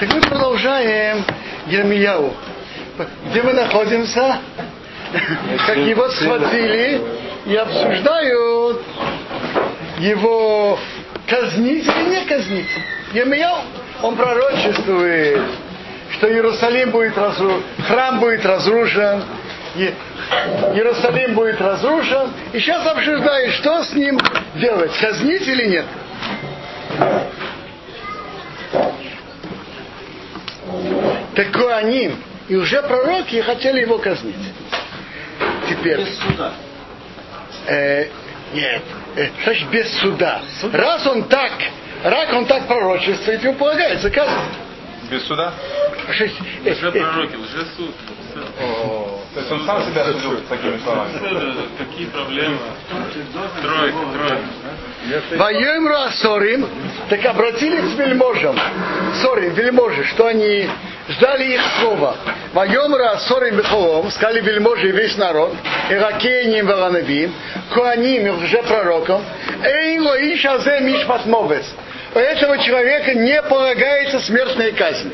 Так мы продолжаем Ермияу. Где мы находимся? Как его схватили и обсуждают его казнить или не казнить. Ермияу, он пророчествует, что Иерусалим будет разрушен, храм будет разрушен, Иерусалим будет разрушен. И сейчас обсуждает, что с ним делать, казнить или нет. Так они и уже пророки хотели его казнить. Теперь. Без суда. Э, нет, э, значит без суда. Раз он так, раз он так пророчествует, ему полагается казнь. Без суда? Шесть, э, Уже э, пророки, уже суд. То есть он сам себя судил такими словами. Какие проблемы? Тройка, тройка. Воемру Асорим, так обратились к вельможам. Сорим, вельможи, что они ждали их слова. Воемру Асорим Бехолом, сказали вельможи весь народ, Иракейним Варанабим, Куаним и пророком, Эйнло Ишазе Мишпат Мовес. У этого человека не полагается смертная казнь.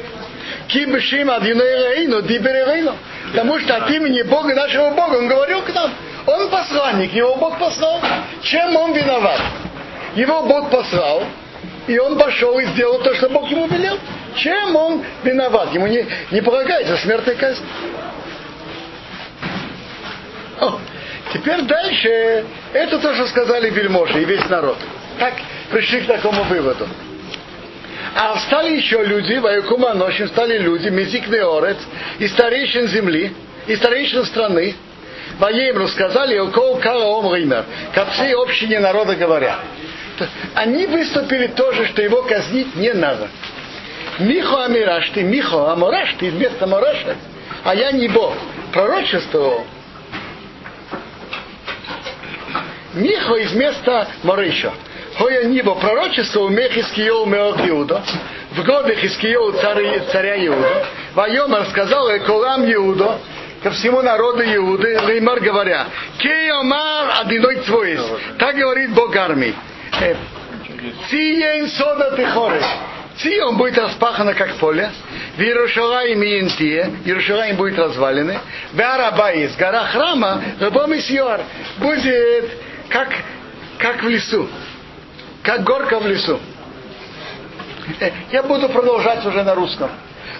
Кибышим Адиноирейну, Диберейну. Потому что от имени Бога, нашего Бога, он говорил к нам. Он посланник, его Бог послал. Чем он виноват? Его Бог послал, и он пошел и сделал то, что Бог ему велел. Чем он виноват? Ему не, не полагается смертная казнь. О, теперь дальше, это то, что сказали вельможи и весь народ. Так пришли к такому выводу. А встали еще люди, Ваюкума ночью стали люди, Мизик Неорец, и старейшин земли, и старейшин страны, Воемру сказали, Окол Караом Ример, как всей общине народа говорят. Они выступили тоже, что его казнить не надо. Михо Амирашти, Михо Аморашти, вместо Мораша, а я не Бог. Пророчествовал. Михо из места Мореша. Хоя Нибо пророчество умех Хискиел Меох Иуда, в годы Хискиел царя, царя Иуда, Вайомар сказал Эколам Иуда, ко всему народу Иуды, Леймар говоря, Кейомар Адиной Цвоис, так говорит Бог армии. Циен сода тихоры. Цион будет распахано как поле. В Иерушалаиме и Интие. Иерушалаим будет развалены. В Арабаис, гора храма, Рабом и Сьор, будет как, как в лесу как горка в лесу. Я буду продолжать уже на русском.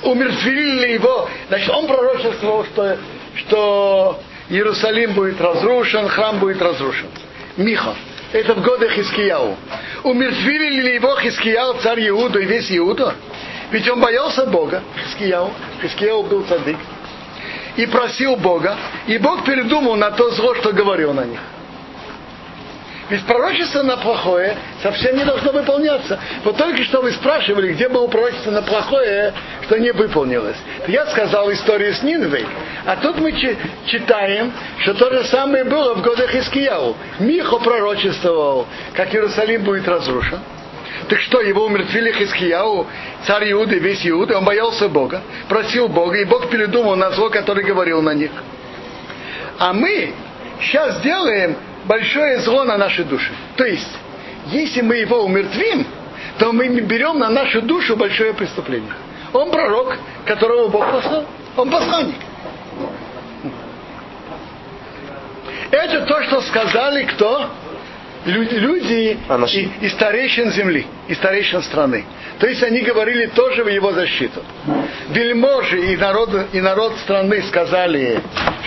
Умертвили его, значит, он пророчествовал, что, что Иерусалим будет разрушен, храм будет разрушен. Миха. Это в годы Хискияу. Умертвили ли его Хискияу, царь Иуда и весь Иуда? Ведь он боялся Бога, Хискияу. Хискияу был цадык. И просил Бога. И Бог передумал на то зло, что говорил на них. Ведь пророчество на плохое совсем не должно выполняться. Вот только что вы спрашивали, где было пророчество на плохое, что не выполнилось. Я сказал историю с Нинвой, а тут мы читаем, что то же самое было в годах Искияу. Михо пророчествовал, как Иерусалим будет разрушен. Так что, его умертвили Хискияу, царь Иуды, весь Иуды, он боялся Бога, просил Бога, и Бог передумал на зло, который говорил на них. А мы сейчас делаем большое зло на наши души. То есть, если мы его умертвим, то мы берем на нашу душу большое преступление. Он пророк, которого Бог послал. Он посланник. Это то, что сказали кто? Люди, А, и, и старейшин земли, и старейшин страны. То есть они говорили тоже в его защиту. Вельможи и народ, и народ страны сказали,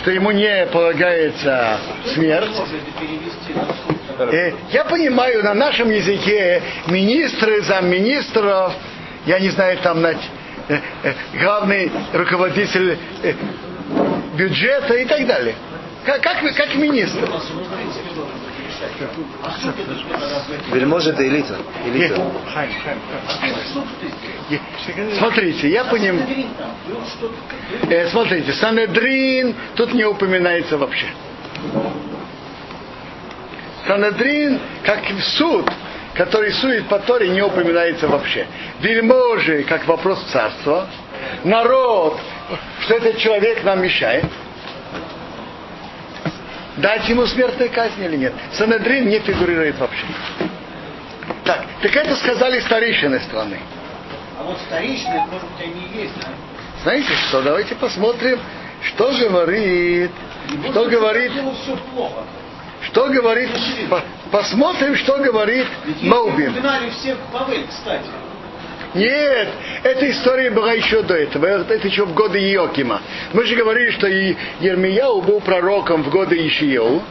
что ему не полагается смерть. Э, Я понимаю, на нашем языке министры, замминистров, я не знаю, там на- э, э, главный руководитель э, бюджета и так далее. Как, как, как министр. Вельможа это элита. элита. Смотрите, я понимаю. Э, смотрите, Санедрин тут не упоминается вообще. Санедрин, как суд, который судит по Торе, не упоминается вообще. Вельможи, как вопрос царства. Народ, что этот человек нам мешает. Дать ему смертную казнь или нет. Санедрин не фигурирует вообще. Так, так это сказали старейшины страны. А вот старейшины, может быть, они и есть. а? Знаете что, давайте посмотрим, что говорит, что говорит, все плохо. что говорит, по- посмотрим, что говорит Ведь Маубим. всех кстати. Нет, эта история была еще до этого, это еще в годы Иокима. Мы же говорили, что Ермияу был пророком в годы Ишиеу,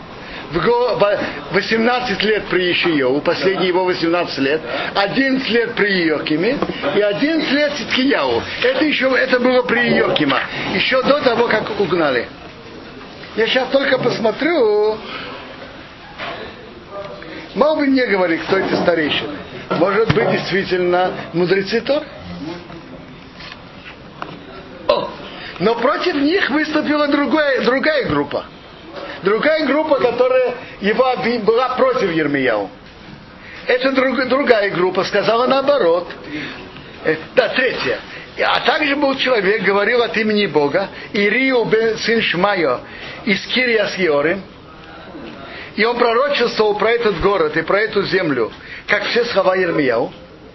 18 лет при Ишиеу, последние его 18 лет, 11 лет при Иокиме и 11 лет Циткияу. Это еще, это было при Иокима, еще до того, как угнали. Я сейчас только посмотрю, Мог бы мне говорить, кто эти старейшины. Может быть, действительно, мудрецы Тор. О, но против них выступила другая, другая группа. Другая группа, которая его была против Ермияу. Эта друг- другая группа сказала наоборот. Э, да, третья. А также был человек, говорил от имени Бога, Ирию бен сын Шмайо из Кириас Йорим, и он пророчествовал про этот город и про эту землю, как все слова Ермияу,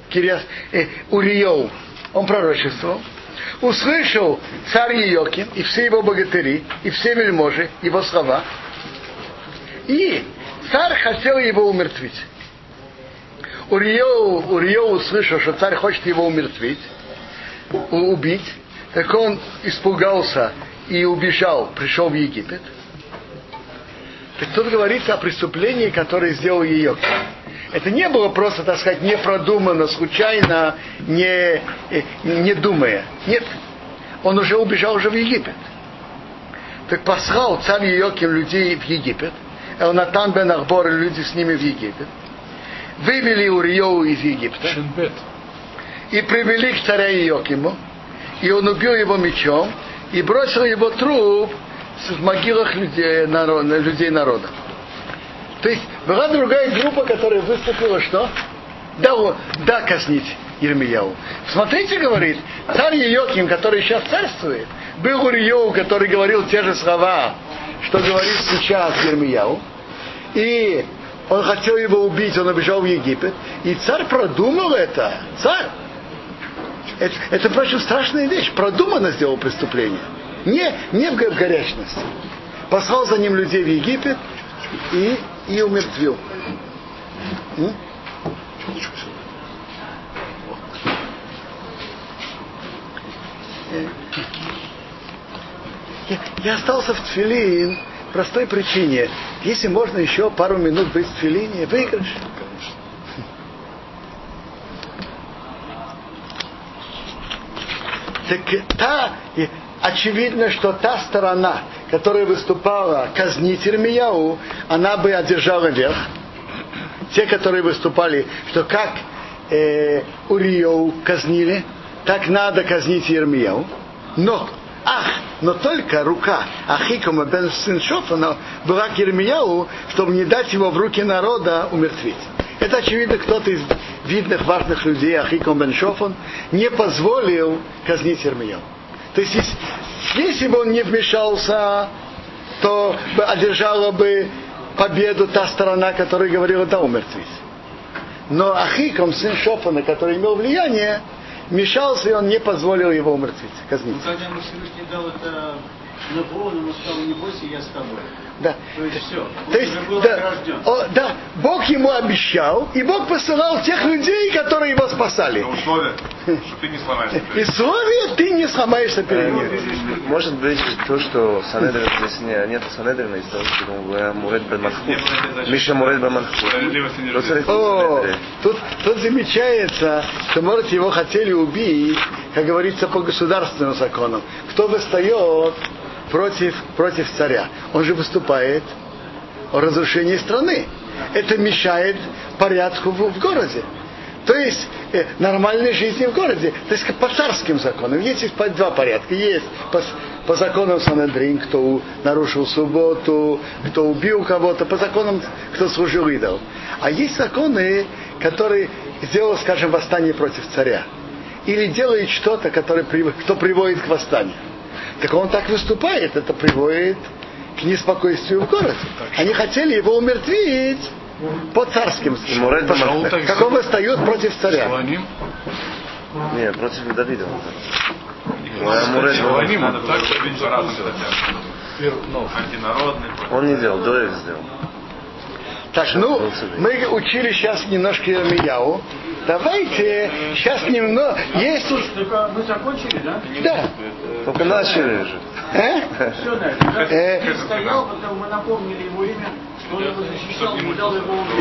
Кириас, э, Уриоу, он пророчествовал. Услышал царь Иоким и все его богатыри, и все вельможи, его слова. И царь хотел его умертвить. Уриоу, Уриоу услышал, что царь хочет его умертвить, убить, так он испугался и убежал, пришел в Египет. Так тут говорится о преступлении, которое сделал ее. Это не было просто, так сказать, не продумано, случайно, не, э, не думая. Нет. Он уже убежал уже в Египет. Так послал царь Йоким людей в Египет. Элнатан бен Ахбор люди с ними в Египет. Вывели Уриоу из Египта. И привели к царя Иокиму. И он убил его мечом. И бросил его труп в могилах людей, народа, людей народа. То есть была другая группа, которая выступила что? Да, да казнить Ермияу. Смотрите, говорит, царь Иоким, который сейчас царствует, был Уриоу, который говорил те же слова, что говорит сейчас Ермияу. И он хотел его убить, он убежал в Египет. И царь продумал это. Царь. Это, это впрочем, страшная вещь. Продуманно сделал преступление. Не, не в горячности. Послал за ним людей в Египет и, и умертвил. М? Э, Я, остался в Тфилин простой причине. Если можно еще пару минут быть в Тфилине, выигрыш. Так та, и очевидно, что та сторона, которая выступала казнить Ирмияу, она бы одержала верх. Те, которые выступали, что как э, Уриоу казнили, так надо казнить Ермияу. Но, ах, но только рука Ахикома бен сын Шофана была к Ермияу, чтобы не дать его в руки народа умертвить. Это, очевидно, кто-то из видных, важных людей, Ахиком бен Шофан, не позволил казнить Ермияу. То есть, если, бы он не вмешался, то одержала бы победу та сторона, которая говорила да умертвить. Но Ахиком, сын Шофана, который имел влияние, мешался, и он не позволил его умертвить, казнить. Ну, когда ему Всевышний дал это на он ему сказал, не бойся, я с тобой. Да. То есть все, он То есть, был да, огражден. о, да, Бог ему обещал, и Бог посылал тех людей, которые его спасали. Но условие, что ты не сломаешься. И слове ты не сломаешься перед ним. Может быть то, что Санедрин, здесь не, нет Санедрина, из того, что он Мурет бен Малхут. Миша Мурет царь О, тут, тут замечается, что, может, его хотели убить, как говорится, по государственным законам. Кто восстает против, против царя? Он же выступает о разрушении страны. Это мешает порядку в, в городе. То есть э, нормальной жизни в городе. То есть по царским законам. Есть по- два порядка. Есть по, по законам Санадрин, кто у- нарушил субботу, кто убил кого-то, по законам, кто служил идол. А есть законы, которые сделал, скажем, восстание против царя. Или делает что-то, которое, прив- что приводит к восстанию. Так он так выступает, это приводит к неспокойствию в городе. Они хотели его умертвить по царским Малхут. как он восстает против царя. Слоним? Не, против Давида. Ну. Он не делал, Доев сделал. Так, ну, мы учили сейчас немножко Ермияу. Давайте сейчас немного... Есть... Только мы закончили, да? Да. Только начали же. Э? Все, да. Э. Стоял, потом мы напомнили его имя.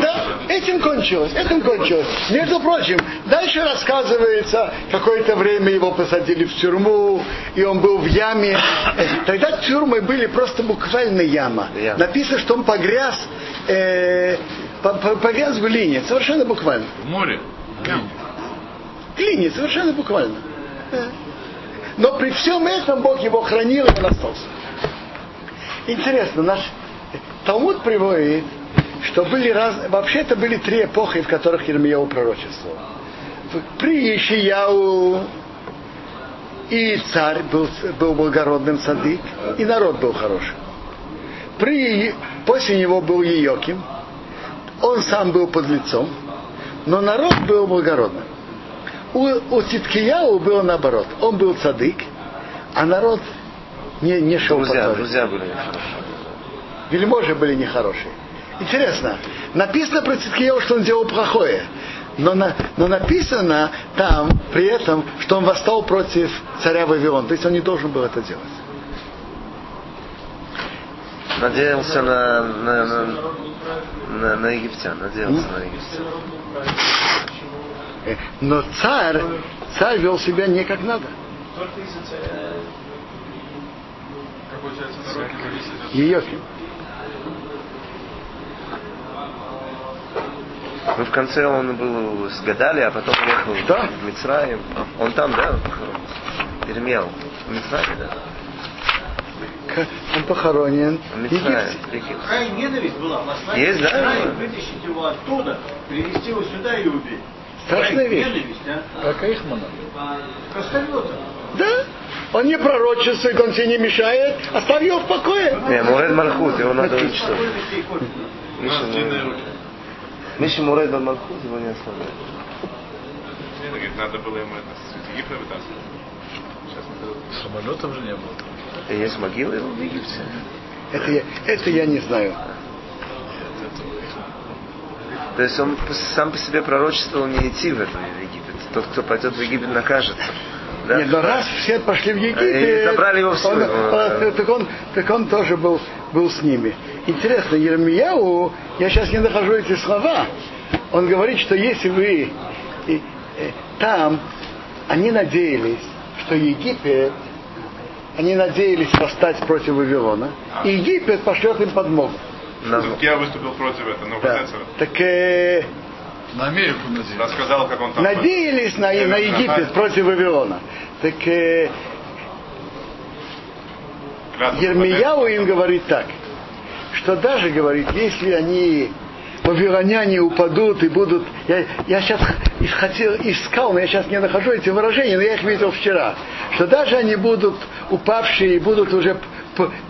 Да, этим кончилось, этим кончилось. Между прочим, дальше рассказывается, какое-то время его посадили в тюрьму, и он был в яме. Э, Тогда тюрьмы были просто буквально яма. Написано, что он погряз, э, по- по- погряз в глине, совершенно буквально. В море. В глине, совершенно буквально. Но при всем этом Бог его хранил, и он остался. Интересно, наш Талмуд приводит, что были раз... вообще это были три эпохи, в которых Ермияу пророчествовал. При Ишияу и царь был, был благородным садик, и народ был хороший. При, после него был Иоким, он сам был подлецом, но народ был благородным. У, у Циткияу было наоборот. Он был цадык, а народ не, не шел по Друзья, Торе. друзья были нехорошие. Вельможи были нехорошие. Интересно, написано про Циткияу, что он делал плохое. Но, на- но написано там при этом, что он восстал против царя Вавилона. То есть он не должен был это делать. Надеялся на, на, на, на, на египтян, надеялся на египтян. Но царь, царь вел себя не как надо. Иоким. Ну, в конце он был с Гадали, а потом уехал Да. в Мицраим. Он там, да, похоронен? Ирмияу. В Мицраиме, да. Он похоронен В. Египте. Какая ненависть была послать Есть, да? Вытащить его оттуда, привезти его сюда и убить. Страшная вещь. Ненависть, а? Как Эйхмана. Костолета. Да. Он не пророчествует, он тебе не мешает. Оставь его в покое. Не, Муред Мальхут, его надо кофе. Миша Муред- Мальхут его не оставляет. Надо было ему это с Египта вытаскивать. Сейчас мы это- Самолетов же не было. И есть могилы его в Египте. Это я, это я не знаю. То есть он сам по себе пророчествовал не идти в этот Египет. Тот, кто пойдет в Египет, накажется. Да? Нет, но раз все пошли в Египет, И забрали его в он, Сирию. он- так, он, так он тоже был, был с ними. Интересно, Еремияу, я сейчас не нахожу эти слова, он говорит, что если вы и, э, там, они надеялись, что Египет, они надеялись восстать против Вавилона, и Египет пошлет им подмогу. Я выступил против этого, но Да. Так э, На Америку надеюсь. рассказал, как он там... надеялись на, на Египет против Вавилона. Так э, Ермияу им говорит так, что даже, говорит, если они вавилоняне упадут и будут... Я, я сейчас хотел, искал, но я сейчас не нахожу эти выражения, но я их видел вчера. Что даже они будут упавшие и будут уже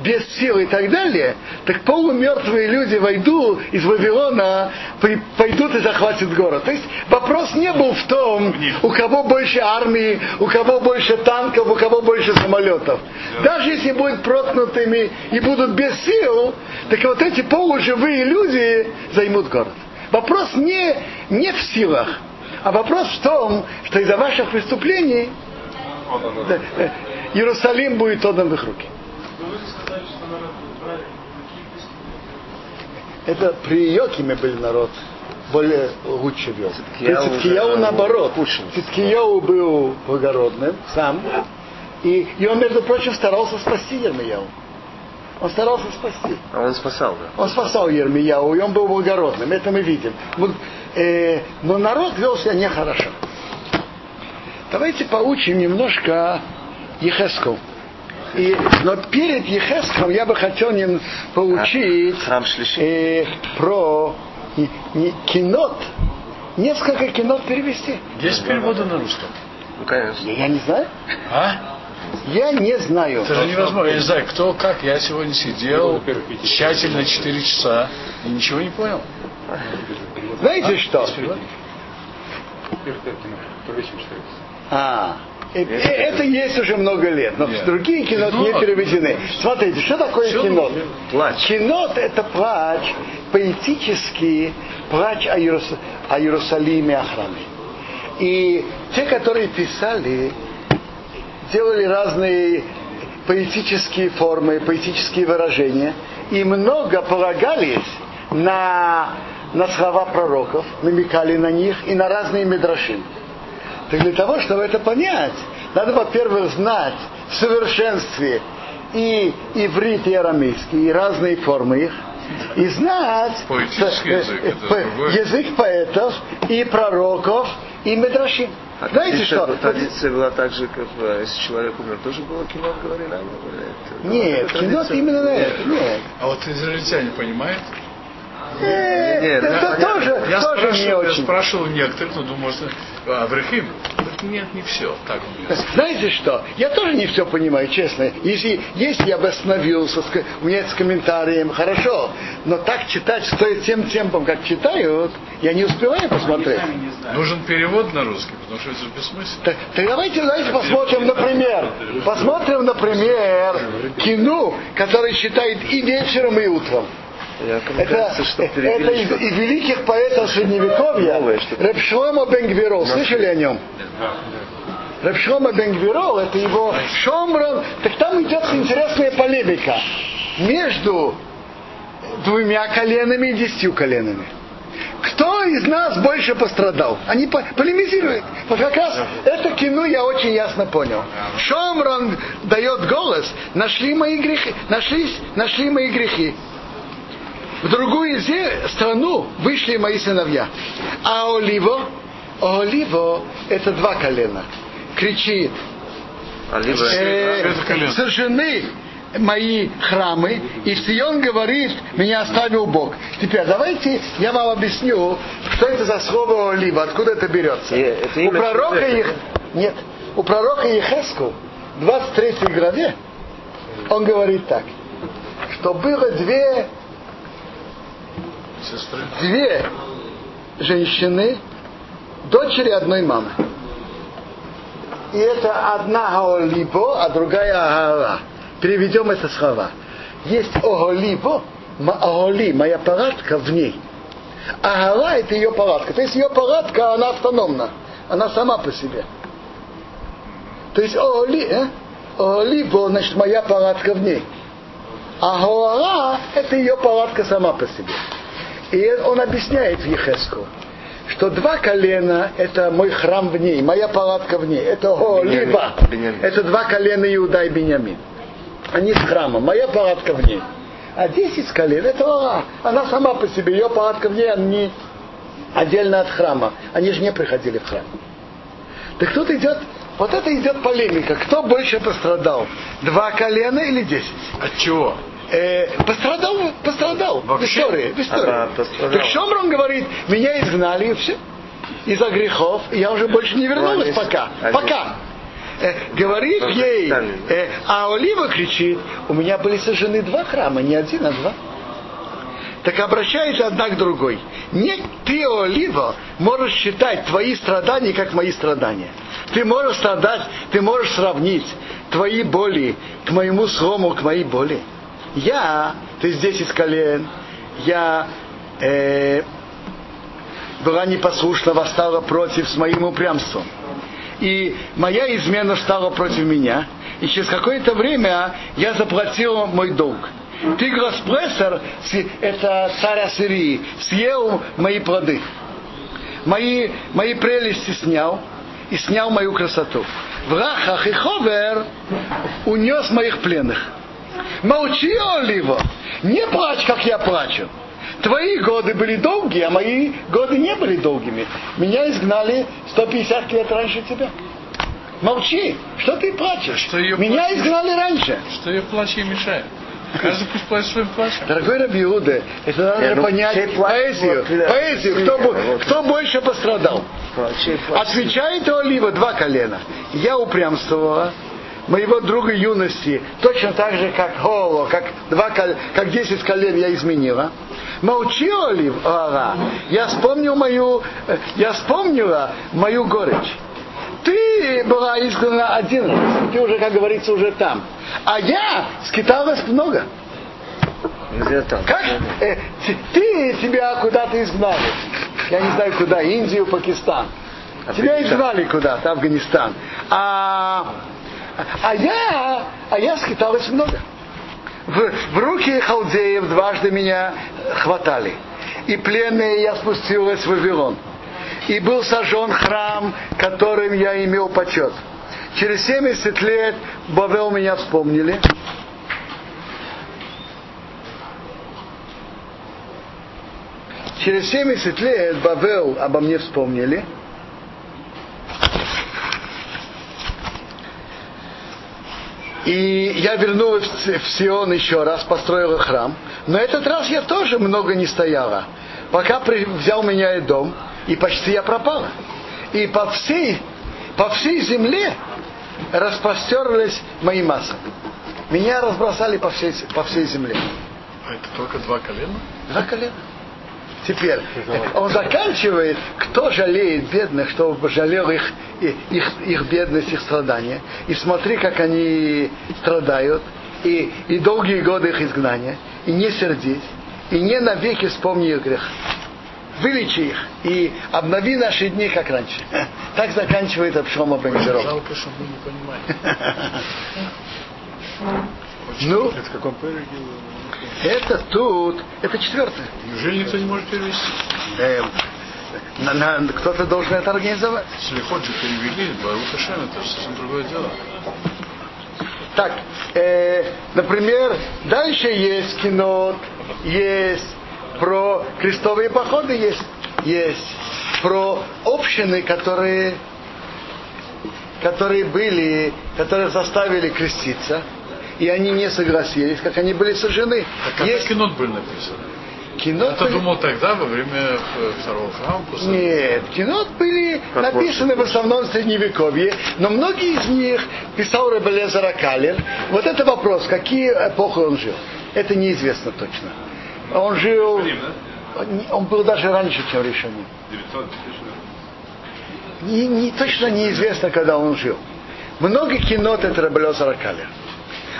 без сил и так далее, так полумертвые люди войдут из Вавилона, пойдут и захватят город. То есть вопрос не был в том, у кого больше армии, у кого больше танков, у кого больше самолетов. Даже если будут проткнутыми и будут без сил, так вот эти полуживые люди займут город. Вопрос не, не в силах, а вопрос в том, что из-за ваших преступлений Иерусалим будет отдан в их руки. Это при Йокиме был народ более лучше вел. Циткияу Циткияу уже наоборот. худший. Циткияу был благородным сам. И, и он, между прочим, старался спасти Ермияу. Он старался спасти. А он спасал, да. Он спасал Ермияу, и он был благородным. Это мы видим. Вот, э, но народ вел себя нехорошо. Давайте поучим немножко Ехесков. И, но перед Ехеском я бы хотел нем поучить А, храм Шлиши. э, про не- не- кинот. Несколько кинот перевести. Есть переводы на русском? Ну, конечно. Я, я не знаю. А? Я не знаю. Это же невозможно. Я не знаю, кто как. Я сегодня сидел тщательно 4 часа и ничего не понял. Знаете что? А, э, э, это есть уже много лет, но Нет. другие кино не переведены. Смотрите, что такое Всё кино? Плач. Кино это плач, поэтический плач о, Иерус- о Иерусалиме, о храме. И те, которые писали, делали разные поэтические формы, поэтические выражения, и много полагались на, на слова пророков, намекали на них и на разные медраши. Так для того, чтобы это понять, надо, во-первых, знать в совершенстве и иврит, и арамейский, и разные формы их, и знать Поэтический э, язык, э, другое. язык поэтов и пророков и медрашим. А Знаете традиция, что? Традиция была так же, как э, если человек умер, тоже было кино, говорили или это- Нет, кино именно на это. Нет. А вот израильтяне понимают? Э, нет, это я- тоже, Я тоже не спрашивал, я очень. спрашивал некоторых, ну, думаю, что Аврахим. Нет, не все. Так мне сказал. Знаете что? Я тоже не все понимаю, честно. Если, если я бы остановился, у меня это с комментарием, хорошо. Но так читать стоит тем темпом, как читают, я не успеваю посмотреть. Не знаю. Нужен перевод на русский, потому что это же бессмысленно. Так, так давайте, давайте посмотрим, например, посмотрим, например, кино, который читает и вечером, и утром. Это, кажется, что это из, из великих поэтов Средневековья. Репшлома Бенгвиро. Слышали о нем? Репшлома Бенгвиро, это его Шомрон. Так там идет интересная полемика между двумя коленами и десятью коленами. Кто из нас больше пострадал? Они по- полемизируют. Вот как раз это кино я очень ясно понял. Шомрон дает голос, нашли мои грехи, нашлись, нашли мои грехи. В другую страну вышли мои сыновья. А Оливо, Оливо это два колена. Кричит, А либо... э, сожжены мои храмы, и Сион говорит, меня оставил Бог. Теперь давайте я вам объясню, что это за слово олива, откуда это берется. Э, это у пророка их нет, у пророка Ехеску в 23 главе он говорит так, что было две Сестры. две женщины, дочери одной мамы. И это одна Гаолибо, а другая Агара. Переведем это слова. Есть Оголибо, Оголи, моя палатка в ней. Агара это ее палатка. То есть ее палатка, она автономна. Она сама по себе. То есть Оголи, э? Оголибо, значит, моя палатка в ней. А Гоара это ее палатка сама по себе. И он объясняет Ехеску, что два колена – это мой храм в ней, моя палатка в ней. Это о, либо. Это два колена Иуда и Беньямин. Они с храмом, моя палатка в ней. А десять колен – это Ора. Она сама по себе, ее палатка в ней, они отдельно от храма. Они же не приходили в храм. Так тут идет, вот это идет полемика. Кто больше пострадал? Два колена или десять? От чего? Э, пострадал, пострадал в истории. В истории. Ага. Так Шомрон говорит, меня изгнали, и все. Из-за грехов, и я уже больше не вернулась пока. Пока. Э, говорит ей, э, а Олива кричит, у меня были сожжены два храма, не один, а два. Так обращается одна к другой. Не ты, Олива, можешь считать твои страдания как мои страдания. Ты можешь страдать, ты можешь сравнить твои боли к моему слому, к моей боли. Я, ты здесь из колен, я э, была непослушна, восстала против с моим упрямством. И моя измена стала против меня. И через какое-то время я заплатил мой долг. Тигрос-прессор, это царь Ассирии, съел мои плоды. Мои, мои прелести снял и снял мою красоту. В рахах и ховер унес моих пленных. Молчи, Оливо, не плачь, как я плачу. Твои годы были долгие, а мои годы не были долгими. Меня изгнали 150 лет раньше тебя. Молчи, что ты плачешь? Что ее Меня плачешь? изгнали раньше. Что ее плач ей мешает? Каждый пусть плачет своим плачем. Дорогой Раби Иуда, это надо Не, ну, понять поэзию. поэзию, кто, вот. кто больше пострадал. Отвечает Олива два колена. Я упрямствовала, моего друга юности, точно так же, как Холо, как, два, как 10 колен я изменила. Молчи, Олив, Ара. Я вспомнил мою, э, я вспомнила мою горечь. ты была изгнана один раз, ты уже, как говорится, уже там. А я скиталась много. Как? Э, ты тебя куда-то изгнали. Я не знаю куда, Индию, Пакистан. Тебя изгнали куда-то, Афганистан. А, а я, а я скиталась много. В, в руки халдеев дважды меня хватали. И пленные я спустилась в Вавилон. И был сожжен храм, которым я имел почет. Через 70 лет Бавел меня вспомнили. Через 70 лет Бавел обо мне вспомнили. И я вернулась в Сион еще раз, построила храм. Но этот раз я тоже много не стояла. Пока при- взял меня и дом, и почти я пропала. И по всей, по всей земле распростерлись мои массы. Меня разбросали по всей, по всей земле. А это только два колена? Два колена. Теперь, он заканчивает, кто жалеет бедных, чтобы жалел их, их, их бедность, их страдания. И смотри, как они страдают, и, и долгие годы их изгнания, и не сердись, и не навеки вспомни их грех. Вылечи их и обнови наши дни, как раньше. Так заканчивает Абшома Бенджеров. Жалко, что мы не понимаем. Ну, Это в каком переге? Это тут, это четвертое. Неужели никто не может перевести? Эм, на- на- кто-то должен это организовать. Слихот же перевели, Барух Хашем, это совсем другое дело. Так, э, например, дальше есть кино, есть про крестовые походы, есть, есть про общины, которые, которые были, которые заставили креститься, и они не согласились, как они были сожжены. А когда есть кинот был написан? кино. Я-то думал тогда, во время э, второго храма, после... Нет, кино были Как написаны в основном в Средневековье, но многие из них писал Ребелезер Акалер. Вот это вопрос, какие эпохи он жил. Это неизвестно точно. Он жил, он был даже раньше, чем Решоним. 900 тысяч. Не, не- точно неизвестно, когда он жил. Много кино это Ребелезер Акалер.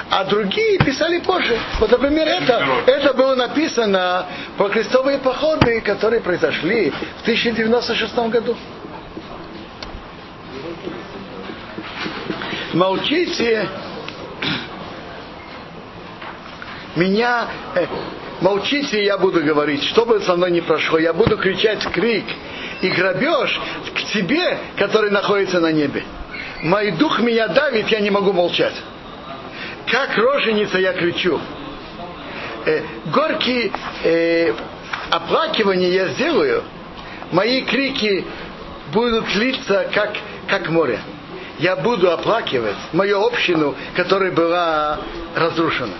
А другие писали позже. Вот, например, это, это было написано про крестовые походы, которые произошли в 1096 году. Молчите, меня, э, молчите, я буду говорить, что бы со мной ни прошло, я буду кричать крик и грабеж к тебе, который находится на небе. Мой дух меня давит, я не могу молчать. Как роженица я кричу. Э, горькие э, оплакивания я сделаю. Мои крики будут литься, как, как море. Я буду оплакивать мою общину, которая была разрушена.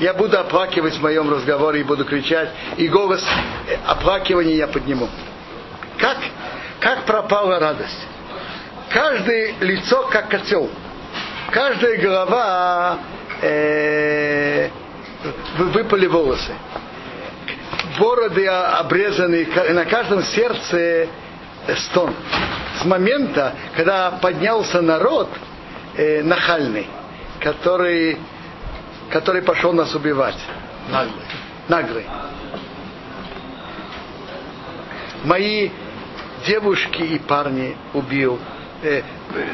Я буду оплакивать в моем разговоре и буду кричать, и голос э, оплакивания я подниму. Как, как пропала радость? Каждое лицо как котел. Каждая голова э, вы- выпали волосы. Бороды обрезаны, на каждом сердце стон. С момента, когда поднялся народ э, нахальный, который, который пошел нас убивать. Наглый. Наглый. Мои девушки и парни убил э,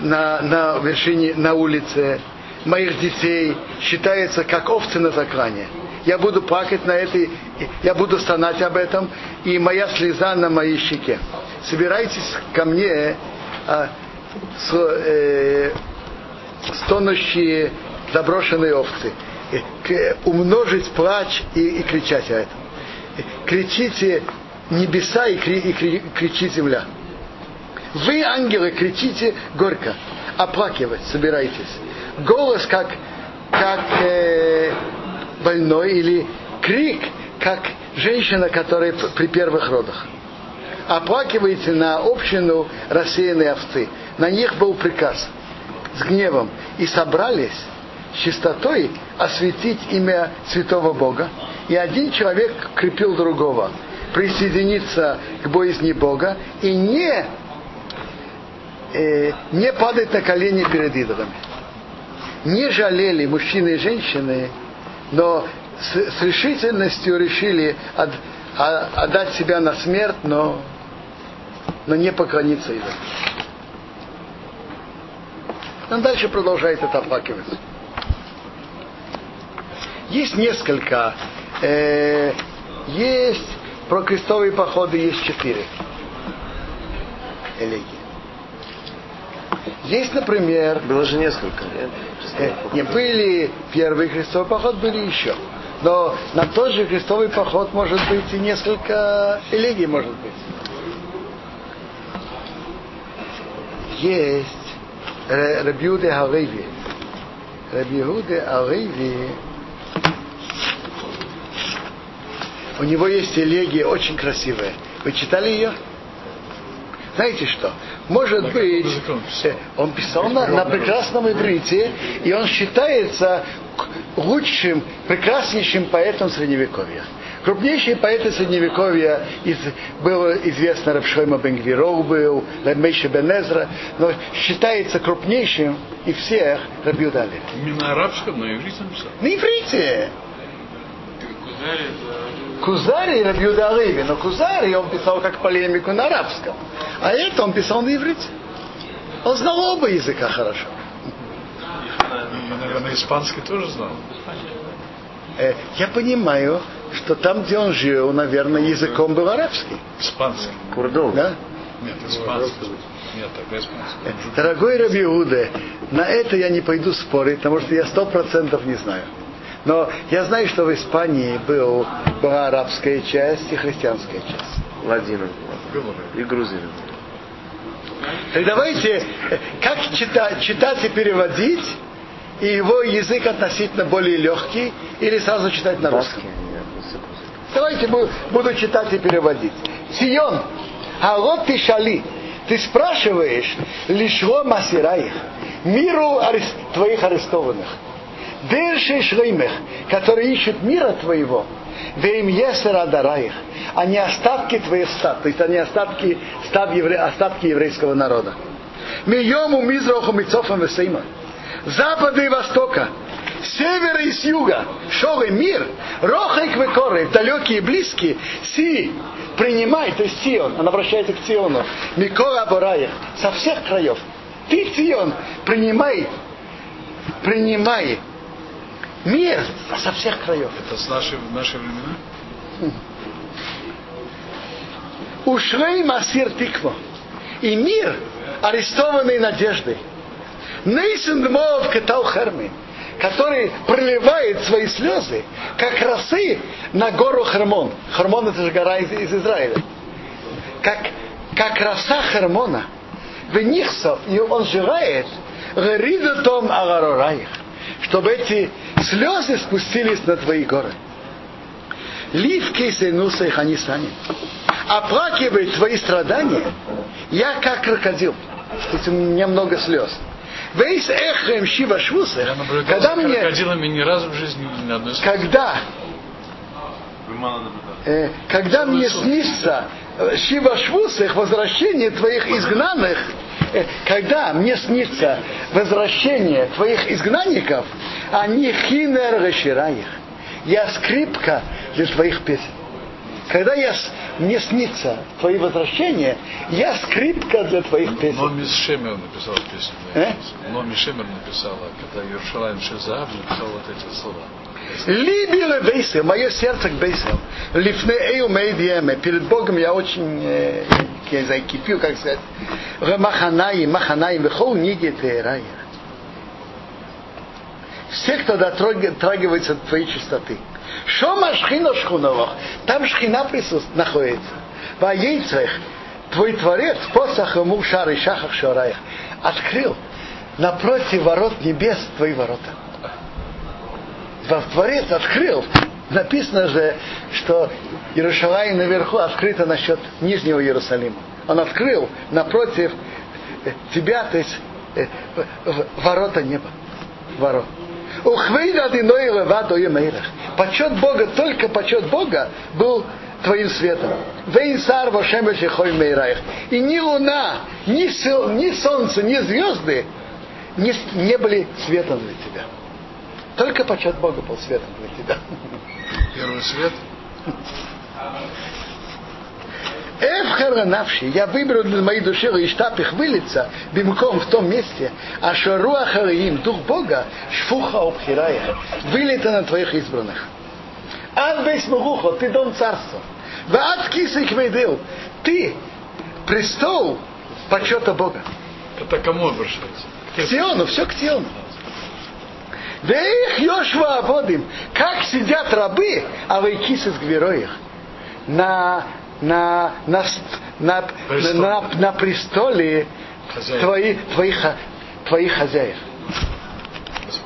на, на вершине, на улице. Моих детей считается как овцы на заклане. Я буду плакать на этой, я буду стонать об этом, и моя слеза на моей щеке. Собирайтесь ко мне, а, с, э, стонущие заброшенные овцы. Э, к- умножить плач и, и кричать о этом. Э, Кричите небеса и, кри- и кри- кричи земля. Вы, ангелы, кричите горько, оплакивать, собирайтесь. Голос как, как э, больной или крик, как женщина, которая при первых родах. Оплакивайте на общину рассеянные овцы. На них был приказ с гневом. И собрались с чистотой осветить имя святого Бога. И один человек крепил другого. Присоединиться к боязни Бога и не э, не падать на колени перед идолами. Не жалели мужчины и женщины, но с, с решительностью решили от, а, отдать себя на смерть, но, но не поклониться идолам. Он дальше продолжает это оплакивать. Есть несколько. Э, есть про крестовые походы есть четыре элегии. Есть, например, Было же несколько, э, не были первый крестовый поход, были еще. Но на тот же крестовый поход может быть и несколько элегий может быть. Есть Рабиуде Алеви. Рабиуде Алеви у него есть элегия очень красивая. Вы читали ее? Знаете что? Может На каком быть, он писал? на, на прекрасном иврите, и он считается лучшим, прекраснейшим поэтом Средневековья. Крупнейшие поэты Средневековья из, было известно Рабшойма Бенгвиров был, Мейша Бенезра, но считается крупнейшим из всех Рабиудали. На арабском, но иврите написал. На иврите. Кузари Рабиуда Алеви, но Кузари он писал как полемику на арабском, а это он писал на иврите. Он знал оба языка хорошо. Наверное, испанский тоже знал. Э, Я понимаю, что там, где он жил, наверное, языком был арабский. Испанский. Курдов. Да? Нет, испанский. Нет, тогда испанский. Э, Дорогой Рабиуде, на это я не пойду спорить, потому что я сто процентов не знаю. Но я знаю, что в Испании был, была арабская часть и христианская часть. Ладином. И грузином. Так давайте, как читать, читать и переводить, и его язык относительно более легкий, или сразу читать на русском? Давайте бу- буду читать и переводить. Сион, а вот ты шали, ты спрашиваешь, лишло масираих, миру арес- твоих арестованных. Дырши шлеймех, которые ищут мира твоего, веем есер адараих, а не остатки твоих стад, то есть они остатки, стад евре- остатки еврейского народа. Миему мизраху мицофам весейма. Запада и востока, севера и с юга, шоры мир, рохай квекоры, далекие и близкие, си, принимай, то есть Сион, он обращается к Сиону, Микора Бораях, со всех краев. Ты, Сион, принимай, принимай мир со всех краев. Это с нашей, в наши времена? Ушрей Масир Тикво. И мир, арестованный надеждой. Нейсен Дмов Кетал Херми, который проливает свои слезы, как росы на гору Хермон. Хермон это же гора из, из Израиля. Как, как роса Хермона. В Нихсо, и он желает Ридотом Агарораих, чтобы эти слезы спустились на твои горы. Ливки сенуса их они сами. Оплакивает твои страдания, я как крокодил. У меня много слез. Весь эхрем шива наблюдал когда за мне, крокодилами ни разу в жизни ни одной слезы. когда, э, когда мне снится э, шива швусах, возвращение твоих изгнанных, когда мне снится возвращение твоих изгнанников, они хинер решираих. Я скрипка для твоих песен. Когда я, мне снится твои возвращения, я скрипка для твоих песен. Номи Шемер написал песню. Э? Номи Шемер написала, когда Иерушалаем Шезааб написал вот эти слова. Либиле бейсе, мое сердце к бейсам. Лифне эю мейдиеме. Перед Богом я очень, э, я кипю, как сказать. Маханаи, маханаи, вехол ниги теерая. Все, кто дотрагивается до твоей чистоты. Шома шхина шхуновах. Там шхина присутствует, находится. В яйцах твой творец, посох ему шар и шахах шараях, открыл напротив ворот небес твои ворота. Во- Творец открыл. Написано же, что Иерушалаим наверху открыто насчет Нижнего Иерусалима. Он открыл напротив э, тебя, то есть э, ворота неба. Ворот. Почет Бога, только почет Бога был твоим светом. Вашемеше хой мейраих. И ни луна, ни, сил, ни солнце, ни звезды не, не были светом для тебя. Только почет Бога был светом для тебя. Первый свет. Эвхара навши, я выберу для моей души и штаб их вылиться, бимком в том месте, а шаруа хараим, дух Бога, шфуха обхирая, вылета на твоих избранных. Ад бейс мугухо, ты дом царства. В ад кисик ведил, ты престол почета Бога. Это кому обращается? К Тиону, все к Тиону. Да их Йошва водим, как сидят рабы, а вы кисы с гвероих на на, на, на, Престол. на, на престоле Хозяин. твои, твоих, твоих хозяев.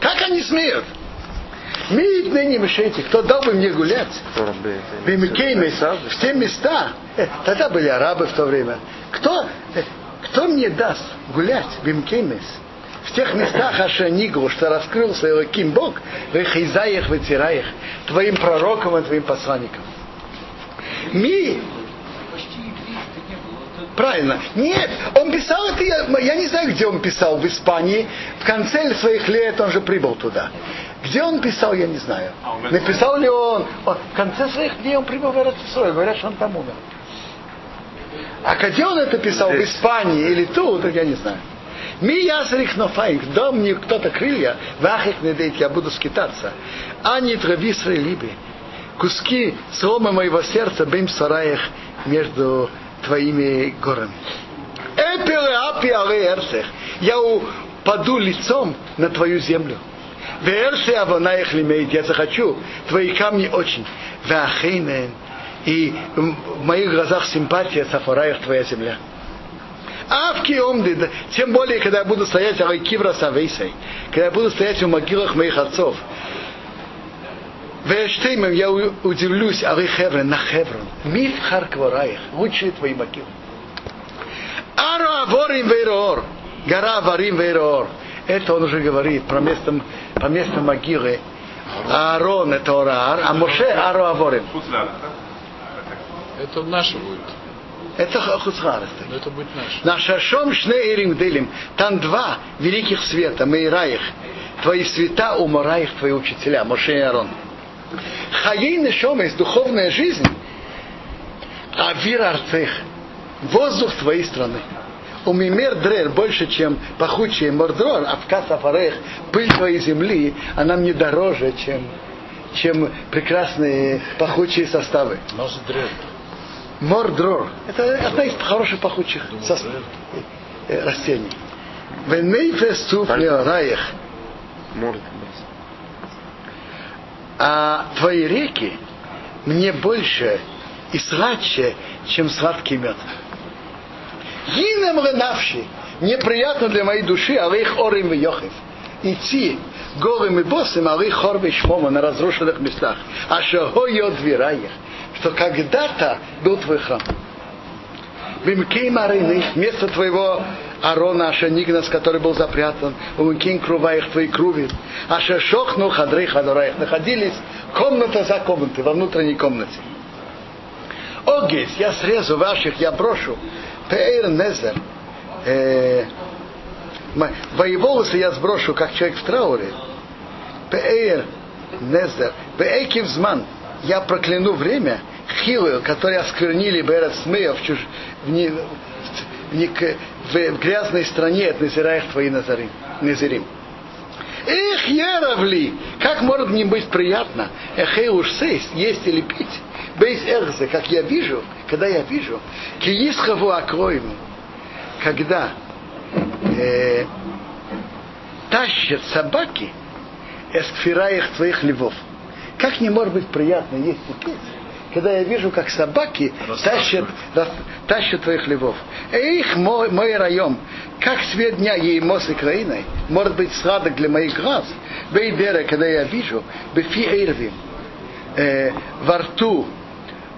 Как они смеют? מי יתנני משוטט, кто дал бы мне гулять? במקומות, в те места, э, тогда были арабы в то время. Кто, э, кто мне даст гулять, במקומות, в тех местах אשר נגלו, что раскрылся אלוהים Бог, לחוזייך, в твоим пророкам и твоим посланникам. מי Правильно. Нет, он писал это, я, я не знаю, где он писал, в Испании. В конце своих лет он же прибыл туда. Где он писал, я не знаю. А Написал ли он, он- в конце своих дней он прибыл в Эрцисрой, говорят, что он там умер. А где он это писал, в. Испании или тут, я не знаю. Ми ясрих нофаинг, дом мне кто-то крылья, вахих не дает, я буду скитаться. А не трави либы. Куски слома моего сердца, бем сараях между твоими горами. Эпиле апи але эрсех. Я упаду лицом на твою землю. Версе аванаях лимейт. Я захочу твои камни очень. Вахейнен. И в моих глазах симпатия сафараях твоя земля. Авки омды, тем более, когда я буду стоять а кивра савейсой, когда я буду стоять в могилах моих отцов, Вештеймем я у- удивлюсь, а вы Хеврон, на Хеврон. Миф Харквараих, лучшие твои могилы. Аро Аворим Вейроор, гора Аварим Вейроор. Это он уже говорит про место, по месту могилы. Аарон это Ораар, а Моше Аро Аворим. Это наше будет. Это Хуцхарес. Это будет наше. На шашом шне ирим делим. Там два великих света, Мейраих. Твои света у Мораих, твои учителя, Моше и Арон. Хаей шом есть духовная жизнь, а вир арцех, воздух твоей страны. У Мимер Дрер больше, чем пахучий Мордрор, а в Касафарех пыль твоей земли, она мне дороже, чем, чем прекрасные пахучие составы. Ноздрель. Мордрор. Это одна из хороших пахучих сос- э, растений. Венейфес туфлеораях. А твои реки мне больше и сладче, чем сладкий мед. Гинем ренавши. Мне приятно для моей души, а их орим и йохев. Идти голым и босым, а их хор и шмома на разрушенных местах. А шого йод двираях, что когда-то был твой храм. Бимкей Марины, место твоего Арона Ашанигнас, который был запрятан, Умкин Круваих твоей крови, Ашашохну Хадрей Хадораих, находились комната за комнатой, во внутренней комнате. Огесь, я срезу ваших, я брошу, Пеэр Незер, э, м- твои волосы я сброшу, как человек в трауре, Пеэр Незер, Пеэкив Зман, я прокляну время, Хилу, которые осквернили Берет Смея в, чуж... в, не... в, не... в, грязной стране от Назираях твои Назарим. Назирим. Эх, яровли! Как может мне быть приятно? Эхей уж сесть, есть или пить? Бейс эрзе, как я вижу, когда я вижу, киисхаву акроем, когда э, тащат собаки эскфираих твоих львов. Как не может быть приятно есть и пить, когда я вижу, как собаки тащат, тащат твоих львов. Эх, мой, мой район, как свет дня ей мосы краиной, может быть сладок для моих глаз. Бейдера, когда я вижу, бефи эйрвим, э, во рту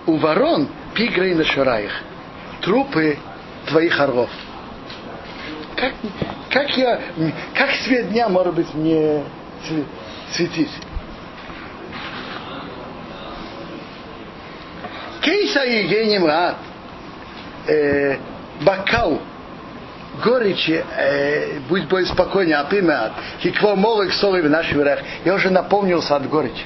у ворон пигрей на шараях, трупы твоих орлов. Как, как я, как свет дня может быть мне светить? Кейса Евгений Мрат, э, бокал горечи, э, будь более спокойнее, а ты мят, хикво молок соли в наших верах. Я уже наполнился от горечи.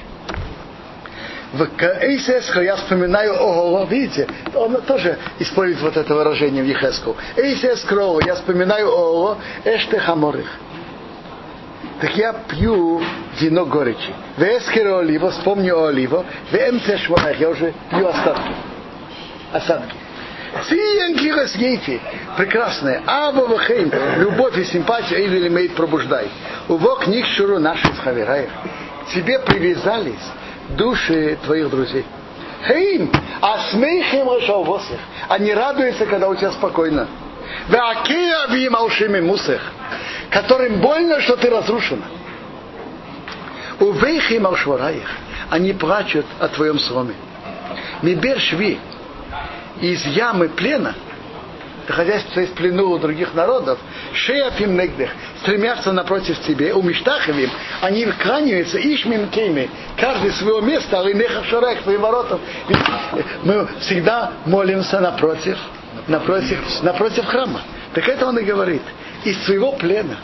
В Эйсеско я вспоминаю Оголо, видите, он тоже использует вот это выражение в Ехеску. Эйсескро, я вспоминаю Оголо, Эште Хаморых. Так я пью вино горечи. В Эскеро Оливо, вспомню Оливо, в Эмце Шварах, я уже пью остатки. Осадки. Циенки Расгейти. Прекрасное. Аба Вахейм. Любовь и симпатия или имеет пробуждай. Уво книг Шуру наших хавераев. Тебе привязались души твоих друзей. Хейм, а смейхем решалвосых. Они радуются, когда у тебя спокойно. Веакея вим алшими мусах. Которым больно, что ты разрушена. Увейхим алшвараих. Они плачут о твоем сломе. Мибер шви из ямы плена, находясь в плену у других народов, шеяфим негдых, стремятся напротив тебе, у миштаховим, они кланяются ишмим кейми, каждый своего места, а инеха шарах, твоим воротам. Мы всегда молимся напротив, напротив, напротив храма. Так это он и говорит. Из своего плена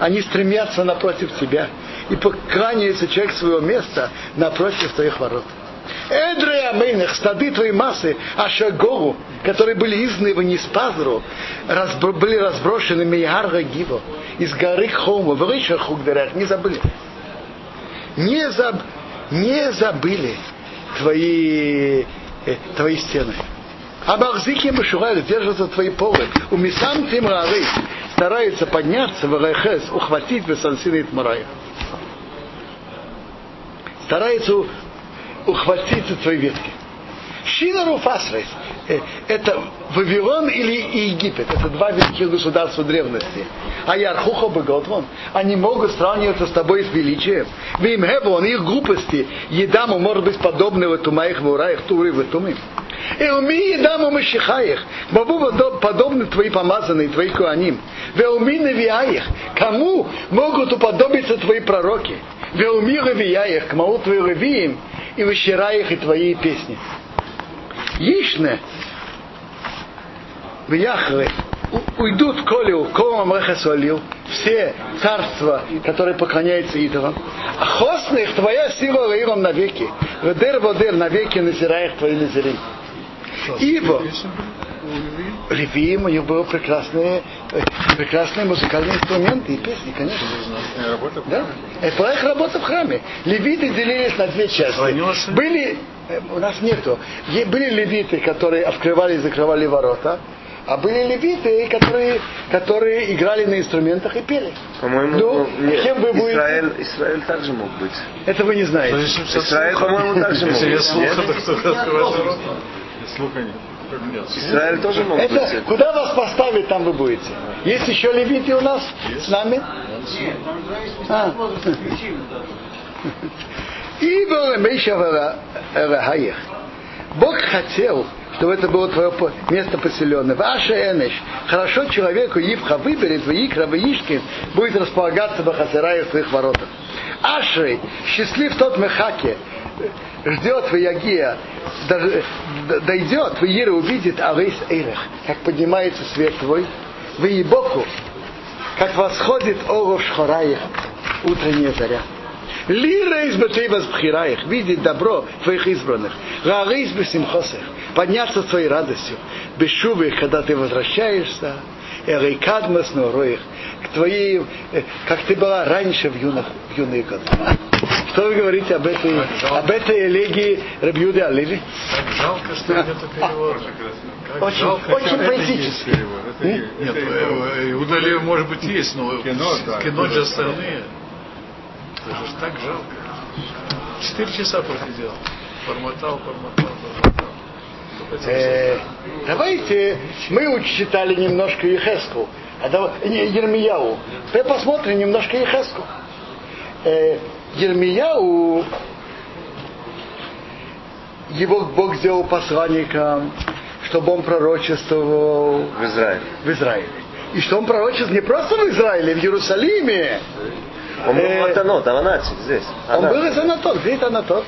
они стремятся напротив тебя. И покланяется человек своего места напротив твоих ворот. Эдры Амейнах, стады твоей массы, Ашагору, которые были изгнаны в Ниспазру, разбро, были разброшены Мейгарга Гиво, из горы Хома, в Ришахугдарах, не забыли. Не, заб, не забыли твои, э, твои стены. А Бахзики Машураль держатся твои полы. У Мисам Тимрары стараются подняться в Рехес, ухватить в Сансины Тмарая. Стараются ухватиться твоей ветки. Шинару Фасрес – это Вавилон или Египет. Это два великих государства древности. А Ярхуха Боготвон, они могут сравниваться с тобой с величием. Вим Хевон, их глупости, едаму может быть подобного тумаих в ураях, туры в туме. И уми едаму мышихаях, бабу подобны твои помазанные, твои куаним. Веуми навиаях, кому могут уподобиться твои пророки? Веуми ревияях, к мау твои ревиим, и вещираях и твои песни. Ишне, в Яхве, уйдут колю, колом рехасолил, все царства, которые поклоняются идолам. А хосных твоя сила лаиром навеки. Ведер водер навеки назираях твои назирим. Ибо Левиим у них были прекрасные, прекрасные музыкальные инструменты и песни, конечно. Да? Это их работа в храме. Левиты делились на две части. Были, у нас нету, были левиты, которые открывали и закрывали ворота, а были левиты, которые, которые играли на инструментах и пели. По-моему, ну, нет, кем вы будете? Израиль, Израиль также мог быть. Это вы не знаете. Израиль, по-моему, также мог быть. есть Слуха нет. Израиль тоже мог Это, быть. куда вас поставить, там вы будете. Есть еще левиты у нас с нами? Нет, есть А. Ибо Мейша Рахаях. Бог хотел, чтобы это было твое место поселенное. Ваша Энеш. Хорошо человеку Ивха выберет, в Икра, в будет располагаться Хазарае в своих воротах. Ашрей, счастлив тот Мехаке, ждет в Ягия, дойдет, в Ира увидит Авейс Эйрах, как поднимается свет твой, в Ебоку, как восходит Оров Шхораих, утренняя заря. Лира из Батейва Бхираих, видеть добро твоих избранных. Рарис Бесимхосах, подняться твоей радостью. Бешувы, когда ты возвращаешься. Эрейкадмас Нороих, к твоей, э, как ты была раньше в, юных, в юные годы. Что вы говорите об этой, об этой элегии Рабьюды Алили? Жалко, что нету перевода. Как Очень- жалко, очень что это поэтически. Нет, э, Иуда Леви, может быть, есть, но Кино, да. кино же остальные. Это же так жалко. Четыре часа просидел. Forмотал, forмотал, forмотал. Э, давайте мы читали немножко Ехеску, а давай, не, Ермияу. Теперь посмотрим немножко Ехеску. Э, Ермияу его Бог сделал посланником, чтобы он пророчествовал В Израиле. в Израиле. И что он пророчествовал не просто в Израиле, в Иерусалиме. Он был Э, в Атанот, Аванате, здесь. Он был из Анатот. Где это Анатот?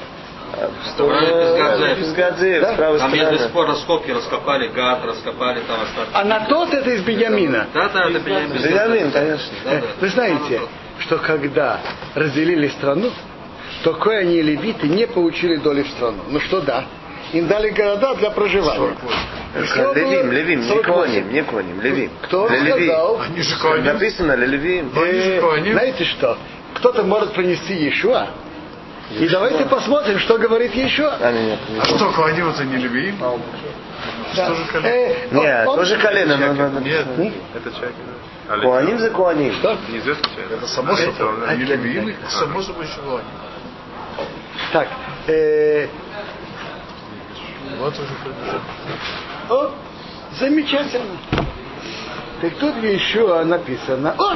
В сторону Песгадзе. Песгадзе, Да? с правой Там есть до сих пор раскопки, раскопали гад, раскопали там остатки. А на тот это из Беньямина. Да, да, это Беньямин. Беньямин, конечно. Да, Э, да. Вы знаете, что когда разделили страну, то они и левиты не получили доли в страну. Ну что да, им дали города для проживания. Было Левим, Левим, не 48. Коаним, не Коаним, Левим. Кто сказал? Они же кони. Написано Левим. Э, знаете что? Кто-то может принести Иешуа. И давайте посмотрим, что говорит Иешуа. А, нет, А что, коаним это не левиим? Да. Что же колено? Э, Нет, он- тоже колено. но- но- но- Нет, Это человек. А Коаним за Коаним. Что? Неизвестный человек. это само собой. Это- Не левиим, само собой еще коаним. Так, э, Вот уже прибежал. О, замечательно. Так тут еще написано. О,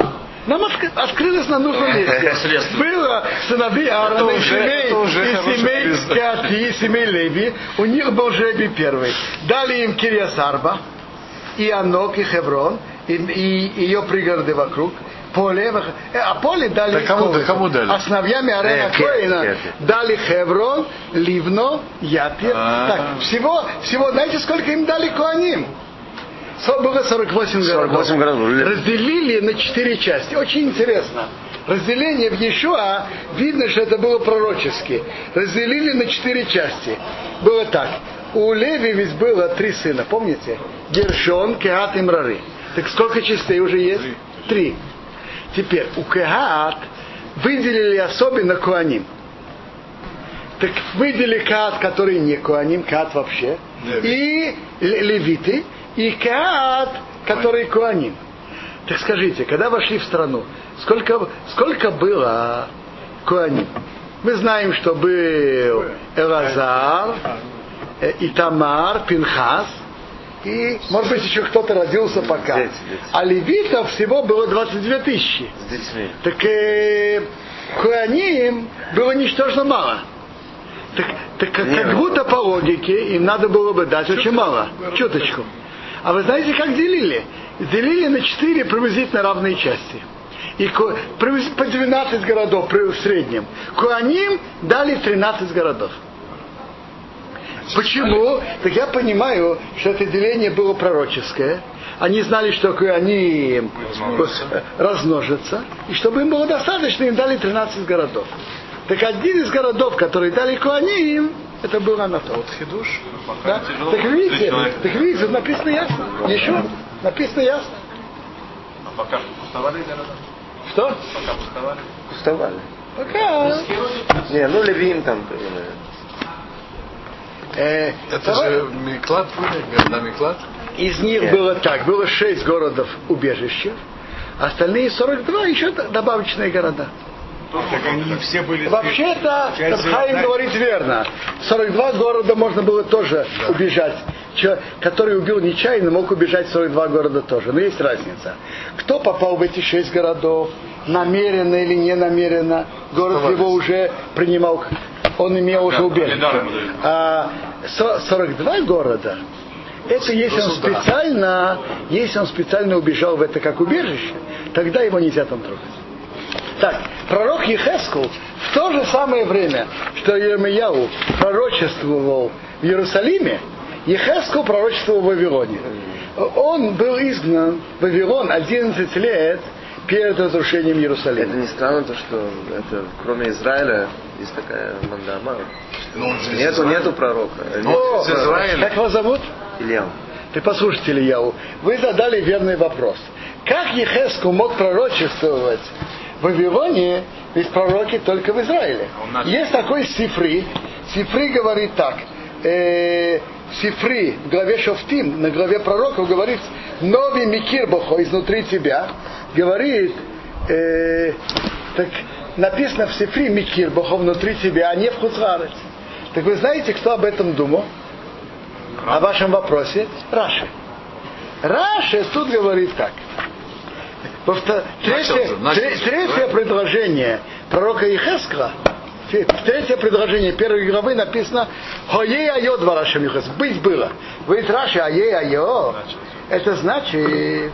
нам отк- открылось на нужном месте. Было сыновей Аарона и семей, и семей. Кеати, и семей Леви. У них был жребий первый. Дали им Кирьясарба, и Анок, и Хеврон, и, и ее пригороды вокруг. Поле, э, а поле дали Да кому- да кому дали? А сыновьями Арена Э, Коина дали Хеврон, Ливно, Япир. А. Так, всего, всего, знаете, сколько им дали Коаним? Было 48 городов. 48 городов. Разделили на четыре части. Очень интересно. Разделение в Иешуа, видно, что это было пророчески. Разделили на четыре части. Было так. У Леви ведь было три сына, помните? Гершон, Кеат и Мрары. Так сколько частей уже есть? Три. Теперь у Кеат выделили особенно Куаним. Так выделили Каат, который не Куаним, Каат вообще, и ле- левиты, и Каат, который Куаним. Так скажите, когда вошли в страну, сколько, сколько было Куаним? Мы знаем, что был Элазар, э, Итамар, Пинхас, и, может быть, еще кто-то родился пока. Дети, дети. А левитов всего было 22 тысячи. С детьми. Так э, Куаним было ничтожно мало. Так, так как, как будто по логике им надо было бы дать очень мало. Чуточку. А вы знаете, как делили? Делили на четыре приблизительно равные части. И по 12 городов в среднем. Куаним дали 13 городов. Почему? Так я понимаю, что это деление было пророческое. Они знали, что они размножатся. И чтобы им было достаточно, им дали 13 городов. Так один из городов, который дали Куаним, это был Анатол. Вот хидуш. Да? Так видите, так видите, написано ясно. Еще написано ясно. А пока пустовали города? Что? Пока пустовали? Пустовали. Пока. Не, ну Левим там наверное. Э, Это же Миклад были, города Миклад. Из них было так, было шесть городов убежища, остальные 42 еще добавочные города. Так они все были... Вообще-то, Часть Хайм одна. говорит верно. 42 города можно было тоже убежать. Че- который убил нечаянно, мог убежать в 42 города тоже. Но есть разница. Кто попал в эти шесть городов, намеренно или не намеренно, город его уже принимал, он имел уже убежище. А со- 42 города, это если он специально, если он специально убежал в это как убежище, тогда его нельзя там трогать. Так, пророк Ехескул в то же самое время, что Ермияу пророчествовал в Иерусалиме, Ехескул пророчествовал в Вавилоне. Он был изгнан в Вавилон 11 лет перед разрушением Это Иерусалима. не странно, то, что это, кроме Израиля есть такая мандама. Ну, он Нету, нету пророка. О, из Израиля. как вас зовут? Ильям. Ты послушайте, Ильяу, вы задали верный вопрос. Как Ехескул мог пророчествовать в Вавилоне, ведь пророки только в Израиле? Есть такой Сифри. Сифри говорит так. Э, Сифри в главе Шофтим, на главе пророков говорит Нови Микирбохо изнутри тебя. Говорит, э, так написано в Сифри Микирбохо внутри тебя, а не в Хуцгарец. Так вы знаете, кто об этом думал? О вашем вопросе Раши. Раши тут говорит так. Во вто- Третье, третье предложение пророка Ехескла, третье предложение первой главы написано «Хое айо два Раши Михас». Быть было. Говорит Раши «Ае айо». Это значит,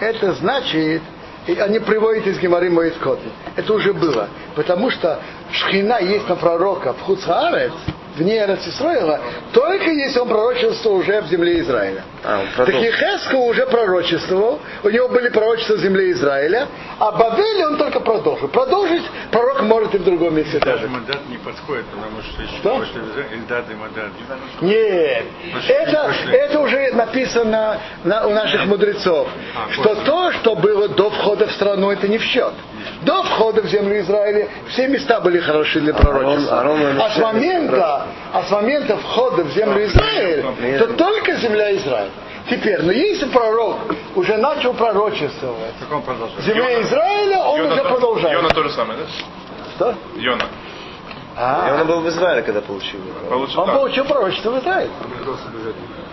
это значит, и они приводят из Гемары Моискоты. Это уже было. Потому что шхина есть на пророка в Хуцаарец, вне Эрцисроила, только если он пророчествовал уже в земле Израиля. А, Так. Ехескал уже пророчествовал, у него были пророчества в земле Израиля, а Бавеле он только продолжил. Продолжить пророк может и в другом месте Даже. Мадат не подходит, потому что еще Что? после Эльдад и Мадат. Нет, Пошли, это, пошли. это уже написано на- у наших мудрецов, А, что после. то, что было до входа в страну, это не в счет. До входа в землю Израиля все места были хороши для пророчества. Аарон- Аарон А с момента, а с момента входа в землю Израиля, то только земля Израиля. Теперь, но если пророк уже начал пророчествовать земле Израиля, он Йона уже продолжает. Йона то же самое, да? Что? Йона. А, И он был в Израиле, когда получил. Получил он так. получил пророчество в Израиле.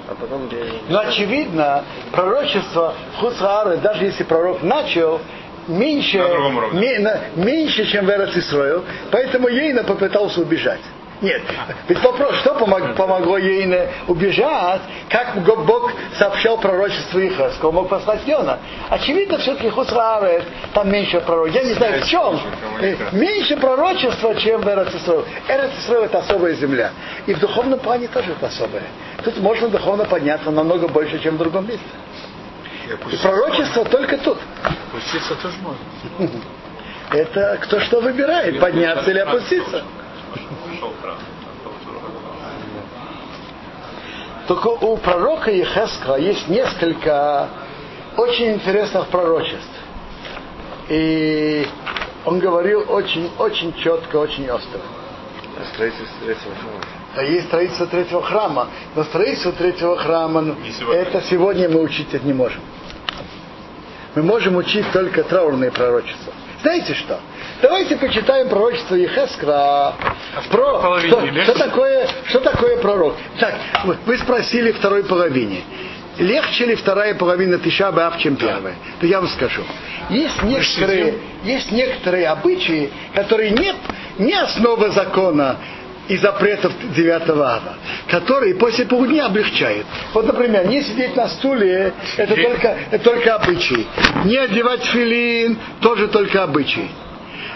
А потом. Но очевидно, пророчество в Хуцаары, даже если пророк начал, меньше, На меньше, чем в Эрцисрою, поэтому Ейна попытался убежать. Нет, ведь вопрос, что помог- помогло Ейне убежать, как Бог сообщал пророчество Ихаска, он мог послать Йона. Очевидно, все-таки Хуцаары, там меньше пророчества. Я не знаю в чем, э, меньше пророчества, чем в Эрцисрою. Эрцисрою это особая земля. И в духовном плане тоже это особое. Тут можно духовно подняться намного больше, чем в другом месте. И пророчество только тут. Пуститься тоже можно. Это кто что выбирает, подняться или опуститься. Только у пророка Ехескала есть несколько очень интересных пророчеств. И он говорил очень-очень четко, очень остро. А строительство третьего храма. А есть строительство третьего храма. Но строительство третьего храма, ну, сегодня. это сегодня мы учить это не можем. Мы можем учить только траурные пророчества. Знаете что? Давайте почитаем пророчество Ехескра. Про, половине что, что такое, что такое пророк? Так, вы- вы спросили второй половине. Легче ли вторая половина Тиша Б'Ав, чем первая? То я вам скажу. Есть некоторые, есть некоторые обычаи, которые нет, не основа закона и запретов 9 ава, которые после полудня облегчают. Вот, например, не сидеть на стуле, это только, это только обычай. Не одевать филин, тоже только обычай.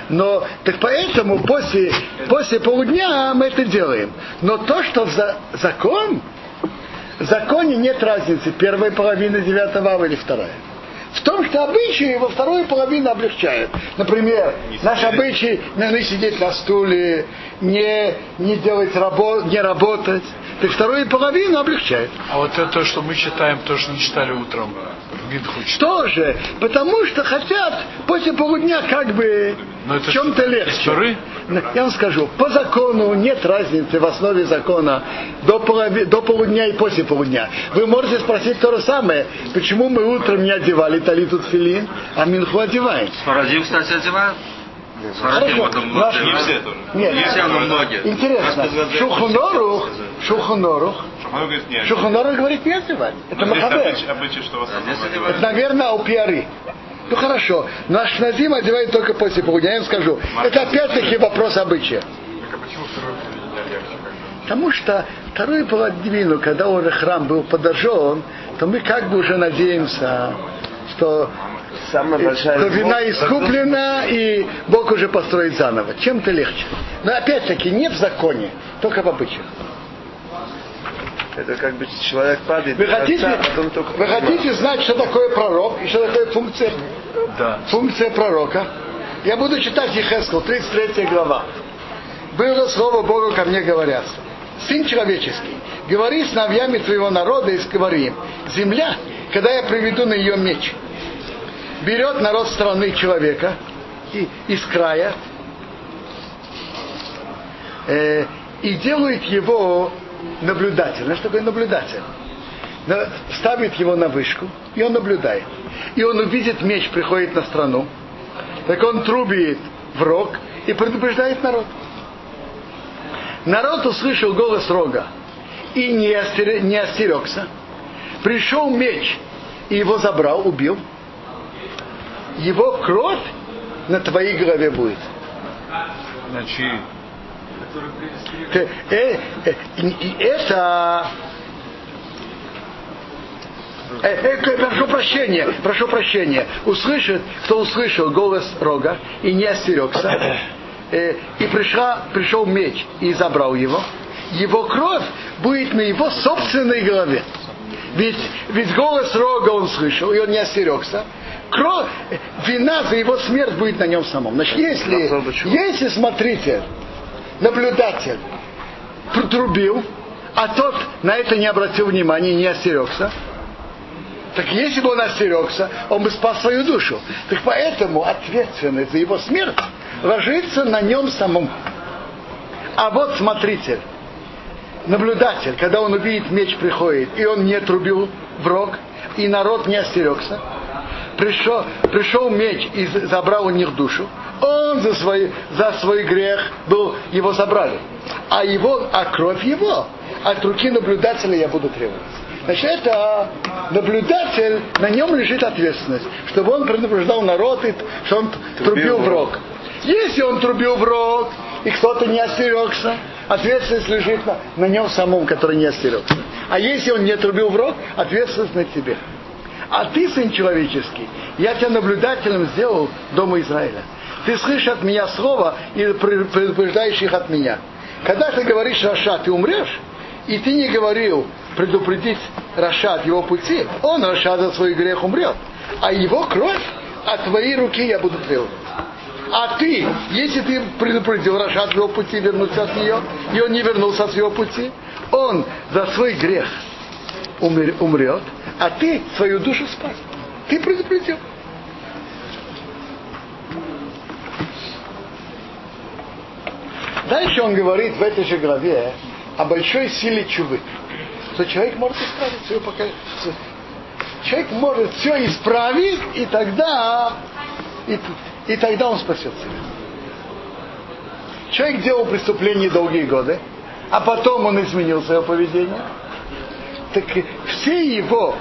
Но так поэтому после, после полудня мы это делаем. Но то, что в за- закон, в законе нет разницы, первая половина девятого ава или вторая. В том, что обычаи во вторую половину облегчают. Например, наш обычай ну, не сидеть на стуле, не, не делать рабо, не работать. Так вторую половину облегчает. А вот это, что мы читаем, то, что не читали утром в Минху. Что же? Потому что хотят после полудня как бы Но это в чем-то легче. из Торы? Я вам скажу, по закону нет разницы в основе закона до, полови- до полудня и после полудня. Вы можете спросить то же самое, почему мы утром не одевали талитут филин, а минху одеваем. Фарадим, кстати. Фарадим Хорошо. Наш-. Не все тоже. Нет, Не все, но многие. интересно. Шухонорух, Шухонорух, Шухану говорит, нет. Шухонорух говорит не одевать. Это одевают. одевают. Это, наверное, у пиары. Ну хорошо, наш Назим одевает только после полудня. Я вам скажу, это опять-таки вопрос обычая. Так а? Потому что вторую половину, когда уже храм был подожжен, то мы как бы уже надеемся, что, Самая большая что вина искуплена и Бог уже построит заново. Чем-то легче. Но опять-таки не в законе, только в обычаях. Это как бы человек падает Вы хотите, а потом только... вы хотите знать, что такое пророк и что такое функция, Да. функция пророка? Я буду читать Ехескал, 33 глава. Было слово Богу ко мне говорят. Сын человеческий, говори с навьями твоего народа и говори им, земля, когда я приведу на ее меч, берет народ страны человека и, из края э, и делает его наблюдателем. Знаешь, что такое наблюдатель? На- Ставит его на вышку, и он наблюдает. И он увидит меч, приходит на страну. Так он трубит в рог и предупреждает народ. Народ услышал голос рога и не, остер- не остерегся. Пришел меч и его забрал, убил. Его кровь на твоей голове будет. Э, э, э, и- и это... Э, э, прошу прощения, прошу прощения. Услышит, кто услышал голос рога и не остерегся, э, и пришла, пришел меч и забрал его, его кровь будет на его собственной голове. Ведь, ведь голос рога он слышал, и он не остерегся. Кровь, вина за его смерть будет на нем самом. Значит, если, если смотритель, наблюдатель трубил, а тот на это не обратил внимания, не остерегся, так если бы он остерегся, он бы спас свою душу. Так поэтому ответственность за его смерть ложится на нем самом. А вот смотритель, наблюдатель, когда он увидит меч приходит, и он не трубил в рог, и народ не остерегся, пришел, пришел меч и забрал у них душу, он за свой, за свой грех был, его забрали. А, его, а кровь его от руки наблюдателя я буду требовать. Значит, это наблюдатель, на нем лежит ответственность, чтобы он предупреждал народ, и, что он трубил в рог. Если он трубил в рог, и кто-то не остерегся, ответственность лежит на, на нем самом, который не остерегся. А если он не трубил в рог, ответственность на тебе. А ты, сын человеческий, я тебя наблюдателем сделал дома Израиля. Ты слышишь от меня слово и предупреждаешь их от меня. Когда ты говоришь רשע, ты умрешь, и ты не говорил предупредить רשע от его пути, он, רשע, за свой грех умрет. А его кровь от твоей руки я буду требовать. А ты, если ты предупредил רשע от его пути вернуться от нее, и он не вернулся от его пути, он за свой грех умрет, а ты свою душу спас. Ты предупредил. Дальше он говорит в этой же главе о большой силе чувы. Что человек может исправить свое поколение. Человек может все исправить, и тогда, и, и тогда он спасет себя. Человек делал преступление долгие годы, а потом он изменил свое поведение. Так все его,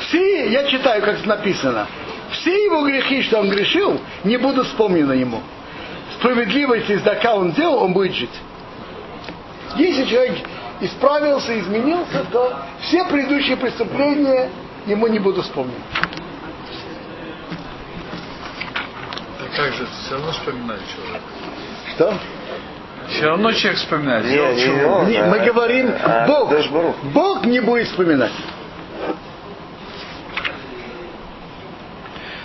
все, я читаю, как написано, все его грехи, что он грешил, не будут вспомнены ему справедливость и здака он делал, он будет жить. Если человек исправился, изменился, то все предыдущие преступления ему не будут вспомнены. Так как же, все равно вспоминает человек. Что? Все равно человек вспоминает. Не, не, не он. Не, а- мы говорим, а Бог, Барух. Бог не будет вспоминать.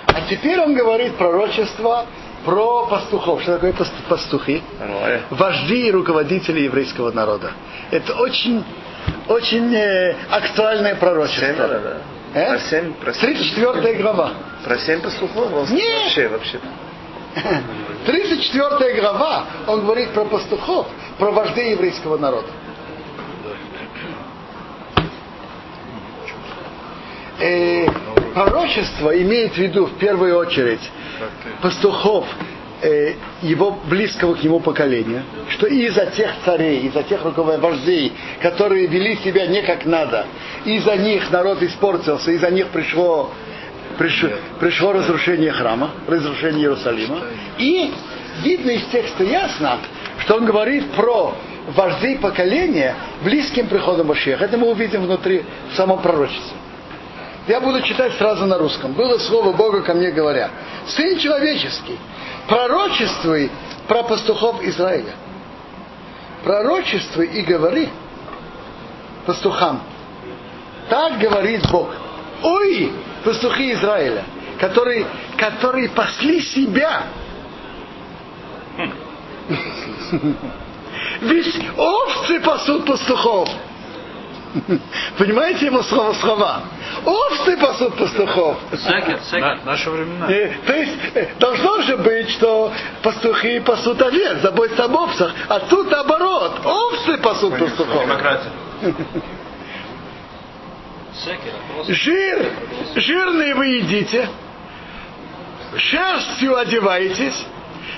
А теперь он говорит пророчество про пастухов. Что такое паст- пастухи? Вожди и руководители еврейского народа. Это очень, очень э, актуальное Семь, пророчество. да, да. Э? Про семь, про семь 34 глава. Про семь пастухов? Он Нет. Вообще, вообще. 34 глава, он говорит про пастухов, про вождей еврейского народа. Э, пророчество имеет в виду в первую очередь пастухов э, его близкого к нему поколения, что из-за тех царей, из-за тех руководителей, которые вели себя не как надо, из-за них народ испортился, из-за них пришло, пришло, пришло разрушение храма, разрушение Иерусалима. И видно из текста ясно, что он говорит про вождей поколения близким приходом Машеха. Это мы увидим внутри в самом пророчестве. Я буду читать сразу на русском. Было слово Бога ко мне говоря. Сын человеческий, пророчествуй про пастухов Израиля. Пророчествуй и говори пастухам. Так говорит Бог. Ой, пастухи Израиля, которые, которые пасли себя. Ведь овцы пасут пастухов. Понимаете его слова слова? Овцы пасут пастухов. Секер, секер. На- наши времена. Э, То есть э, должно же быть, что пастухи пасут овец, заботятся об овцах, а тут наоборот, овцы пасут пастухов. Демократия. Жир, жирные вы едите, шерстью одеваетесь,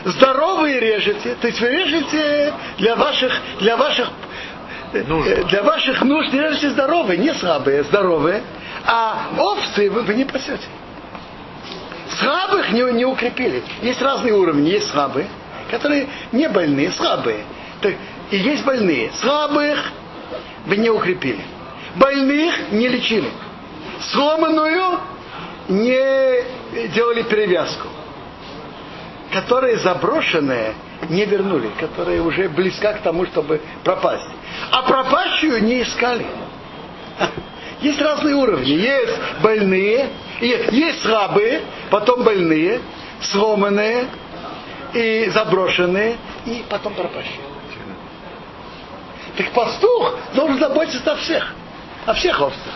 здоровые режете, то есть вы режете для ваших, для ваших Нужд. для ваших нужд режете здоровые, не слабые, здоровые, а овцы вы, вы не пасете. Слабых не, не укрепили. Есть разные уровни. Есть слабые, которые не больные, слабые. Так, и есть больные. Слабых вы не укрепили. Больных не лечили. Сломанную не делали перевязку. Которые заброшенные не вернули, которые уже близка к тому, чтобы пропасть. А пропащую не искали. Есть разные уровни. Есть больные, есть рабы, потом больные, сломанные и заброшенные, и потом пропащие. Так пастух должен заботиться о всех. О всех овцах.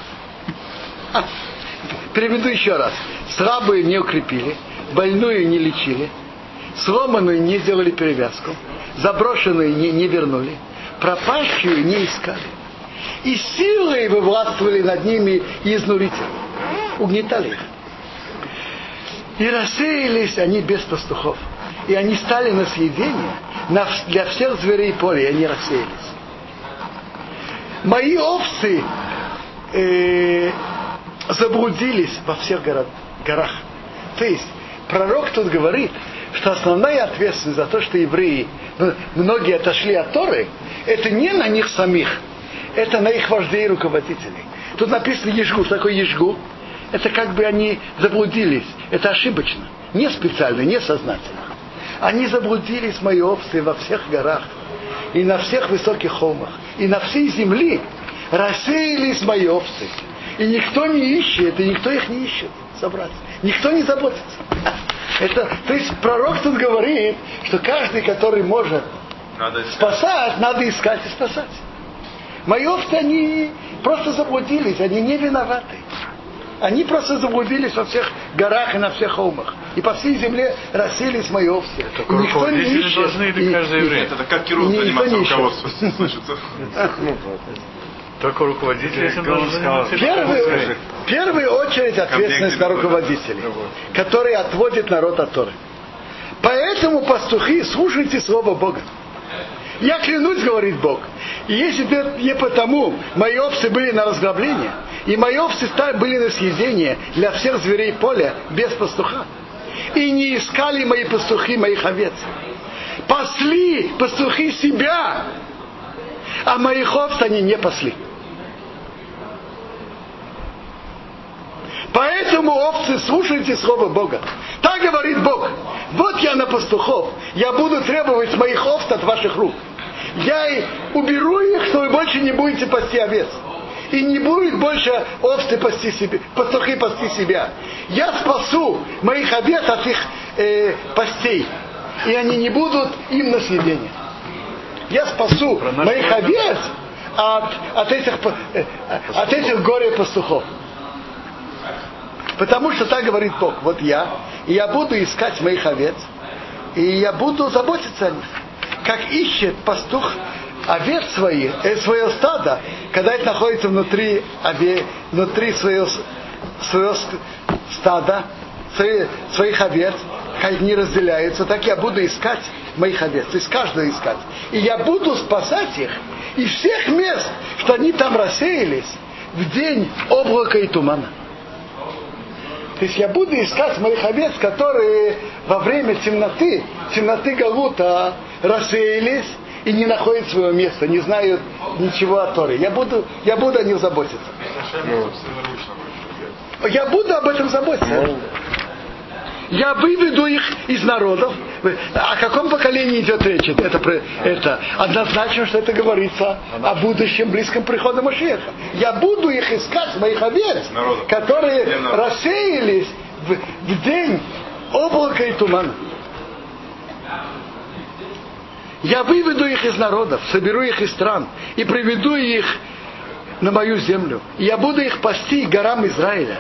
А, переведу еще раз. Слабые не укрепили, больную не лечили, сломанную не сделали перевязку, заброшенную не, не вернули, пропащую не искали. И силой вы властвовали над ними изнурительно. Угнетали их. И рассеялись они без пастухов. И они стали на съедение для всех зверей поля, и они рассеялись. Мои овцы э, заблудились во всех город, горах. То есть пророк тут говорит, что основная ответственность за то, что евреи, ну, многие отошли от Торы, это не на них самих, это на их вождей и руководителей. Тут написано ежгу. Что такое ежгу? Это как бы они заблудились. Это ошибочно. Не специально, не сознательно. Они заблудились, мои овцы, во всех горах. И на всех высоких холмах. И на всей земле рассеялись мои овцы. И никто не ищет, и никто их не ищет собрать. Никто не заботится. Это, то есть пророк тут говорит, что каждый, который может надо спасать, надо искать и спасать. Мои овцы, они просто заблудились, они не виноваты. Они просто заблудились во всех горах и на всех холмах. И по всей земле расселись мои овцы. Только никто не ищет. должны или каждый еврей? Это как Кирилл заниматься руководством. Только руководители этим должны Первый, в первую очередь ответственность на руководителей, которые отводят народ от Торы. Поэтому, пастухи, слушайте слово Бога. Я клянусь, говорит Бог, и если бы не потому, мои овцы были на разграбление, и мои овцы были на съедение для всех зверей поля без пастуха. И не искали мои пастухи моих овец. Пасли пастухи себя, а моих овц они не пасли. Поэтому, овцы, слушайте слово Бога. Так говорит Бог. Вот я на пастухов. Я буду требовать моих овц от ваших рук. Я и уберу их, что вы больше не будете пасти овец. И не будет больше овцы пасти себе, пастухи пасти себя. Я спасу моих овец от их э, пастей. И они не будут им на съедение. Я спасу моих овец от, от этих, э, от этих горе пастухов. Потому что так говорит Бог, вот я, и я буду искать моих овец, и я буду заботиться о них. Как ищет пастух овец своих, э, свое стадо, когда это находится внутри, ове, внутри своего, своего стада, своих, своих овец, как они разделяются, так я буду искать моих овец, то есть каждого искать. И я буду спасать их из всех мест, что они там рассеялись в день облака и тумана. То есть я буду искать моих овец, которые во время темноты, темноты Галута рассеялись и не находят своего места, не знают ничего о Торе. Я буду, я буду о них заботиться. Я буду об этом заботиться. Я выведу их из народов. О каком поколении идет речь? Это, это однозначно, что это говорится о будущем близком прихода Машеха. Я буду их искать, моих овец, которые рассеялись в, в день облака и тумана. Я выведу их из народов, соберу их из стран и приведу их на мою землю. И я буду их пасти горам Израиля.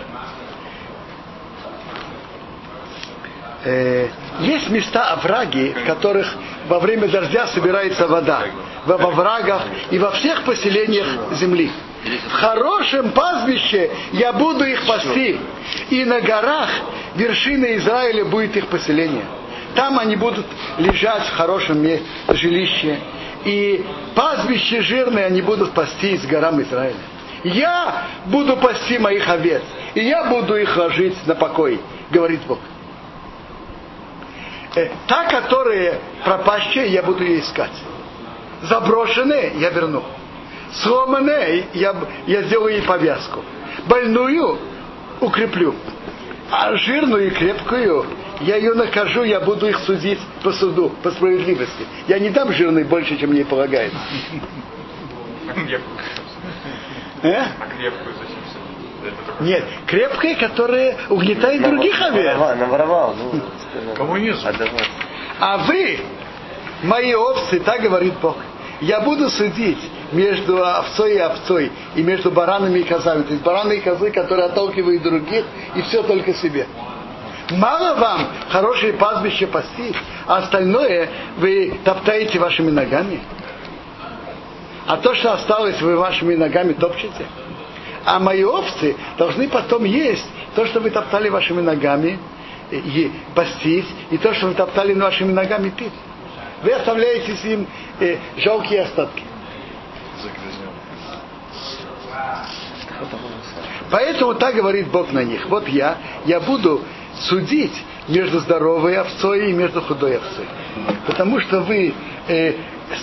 Э, есть места овраги, в которых во время дождя собирается вода. В оврагах и во всех поселениях земли. В хорошем пастбище я буду их пасти. И на горах вершины Израиля будет их поселение. Там они будут лежать в хорошем жилище. И пастбище жирные они будут пасти с горам Израиля. Я буду пасти моих овец. И я буду их ложить на покой, говорит Бог. Э, та, которая пропащая, я буду ее искать. Заброшенные я верну. Сломанные я, я сделаю ей повязку. Больную укреплю. А жирную и крепкую я ее накажу, я буду их судить по суду, по справедливости. Я не дам жирной больше, чем мне полагается. А крепкую. Э? А крепкую зачем все? Это только Нет, крепкая, которая угнетает других овец. Наворовал, ну. Коммунизм. Отдавать. А вы, мои овцы, так говорит Бог, я буду судить между овцой и овцой, и между баранами и козами. То есть бараны и козы, которые отталкивают других, и все только себе. Мало вам хорошее пастбище пасти, а остальное вы топтаете вашими ногами. А то, что осталось, вы вашими ногами топчете. А мои овцы должны потом есть то, что вы топтали вашими ногами, и пастись, и то, что вы топтали вашими ногами, пить. Вы оставляете им э, жалкие остатки. Поэтому так говорит Бог на них. Вот я, я буду судить между здоровой овцой и между худой овцой. Потому что вы э,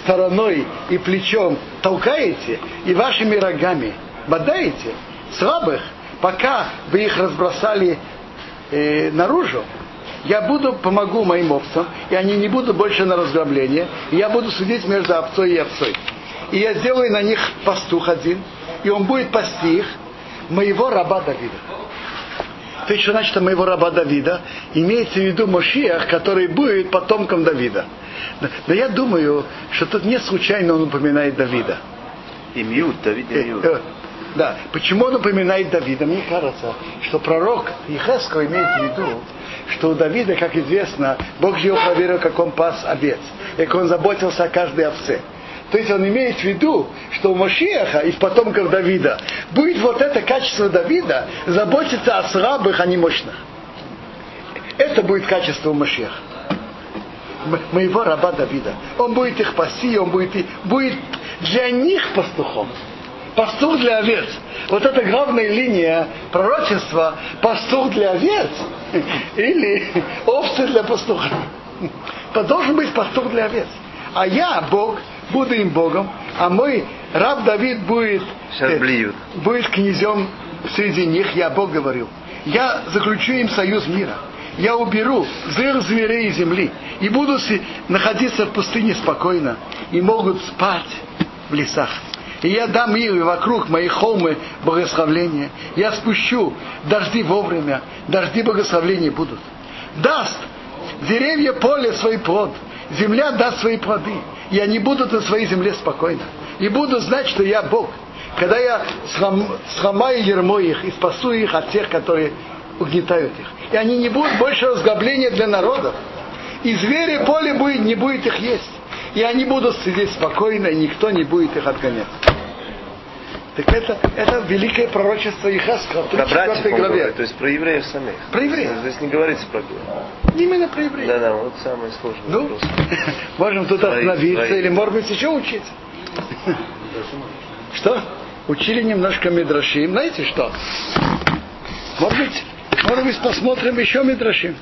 стороной и плечом толкаете и вашими рогами бодаете слабых, пока вы их разбросали э, наружу, я буду, помогу моим овцам, и они не будут больше на разграбление, и я буду судить между овцой и овцой. И я сделаю на них пастух один, и он будет пасти их, моего раба Давида. То есть, что значит моего раба Давида? Имеется в виду Мошиах, который будет потомком Давида. Но я думаю, что тут не случайно он упоминает Давида. И Мьют, Давид и Мьют. э, Да, почему он упоминает Давида? Мне кажется, что пророк Ихеско имеет в виду, что у Давида, как известно, Бог его проверил, как он пас овец, как он заботился о каждой овце. То есть он имеет в виду, что у Машиаха из потомков Давида будет вот это качество Давида заботиться о слабых, а не мощных. Это будет качество у Машиаха. Моего раба Давида. Он будет их пасти, он будет, будет для них пастухом. Пастух для овец. Вот это главная линия пророчества. Пастух для овец или овцы для пастуха. Должен быть пастух для овец. А я, Бог, буду им Богом, а мой раб Давид будет, э, будет князем среди них, я Бог говорю. Я заключу им союз мира. Я уберу злых зверей земли и буду находиться в пустыне спокойно и могут спать в лесах. И я дам им вокруг мои холмы благословления. Я спущу дожди вовремя, дожди благословения будут. Даст деревья поля свой плод, земля даст свои плоды, и они будут на своей земле спокойно. И будут знать, что я Бог. Когда я слом- сломаю ярмо их и спасу их от тех, которые угнетают их. И они не будут больше разграбления для народов. И звери поля будет, не будет их есть. И они будут сидеть спокойно, и никто не будет их отгонять. Так это, это великое пророчество Ихаска в Про 34 братьев он главе. говорит, то есть про евреев самих. Про евреев. Здесь не говорится про Именно про евреев. Да, да, вот самый сложный Ну, вопрос. можем тут Свои, остановиться, свои. или, может быть, еще учить. Что? Учили немножко Мидрашим. Знаете что? Может быть, может быть, посмотрим еще Мидрашим.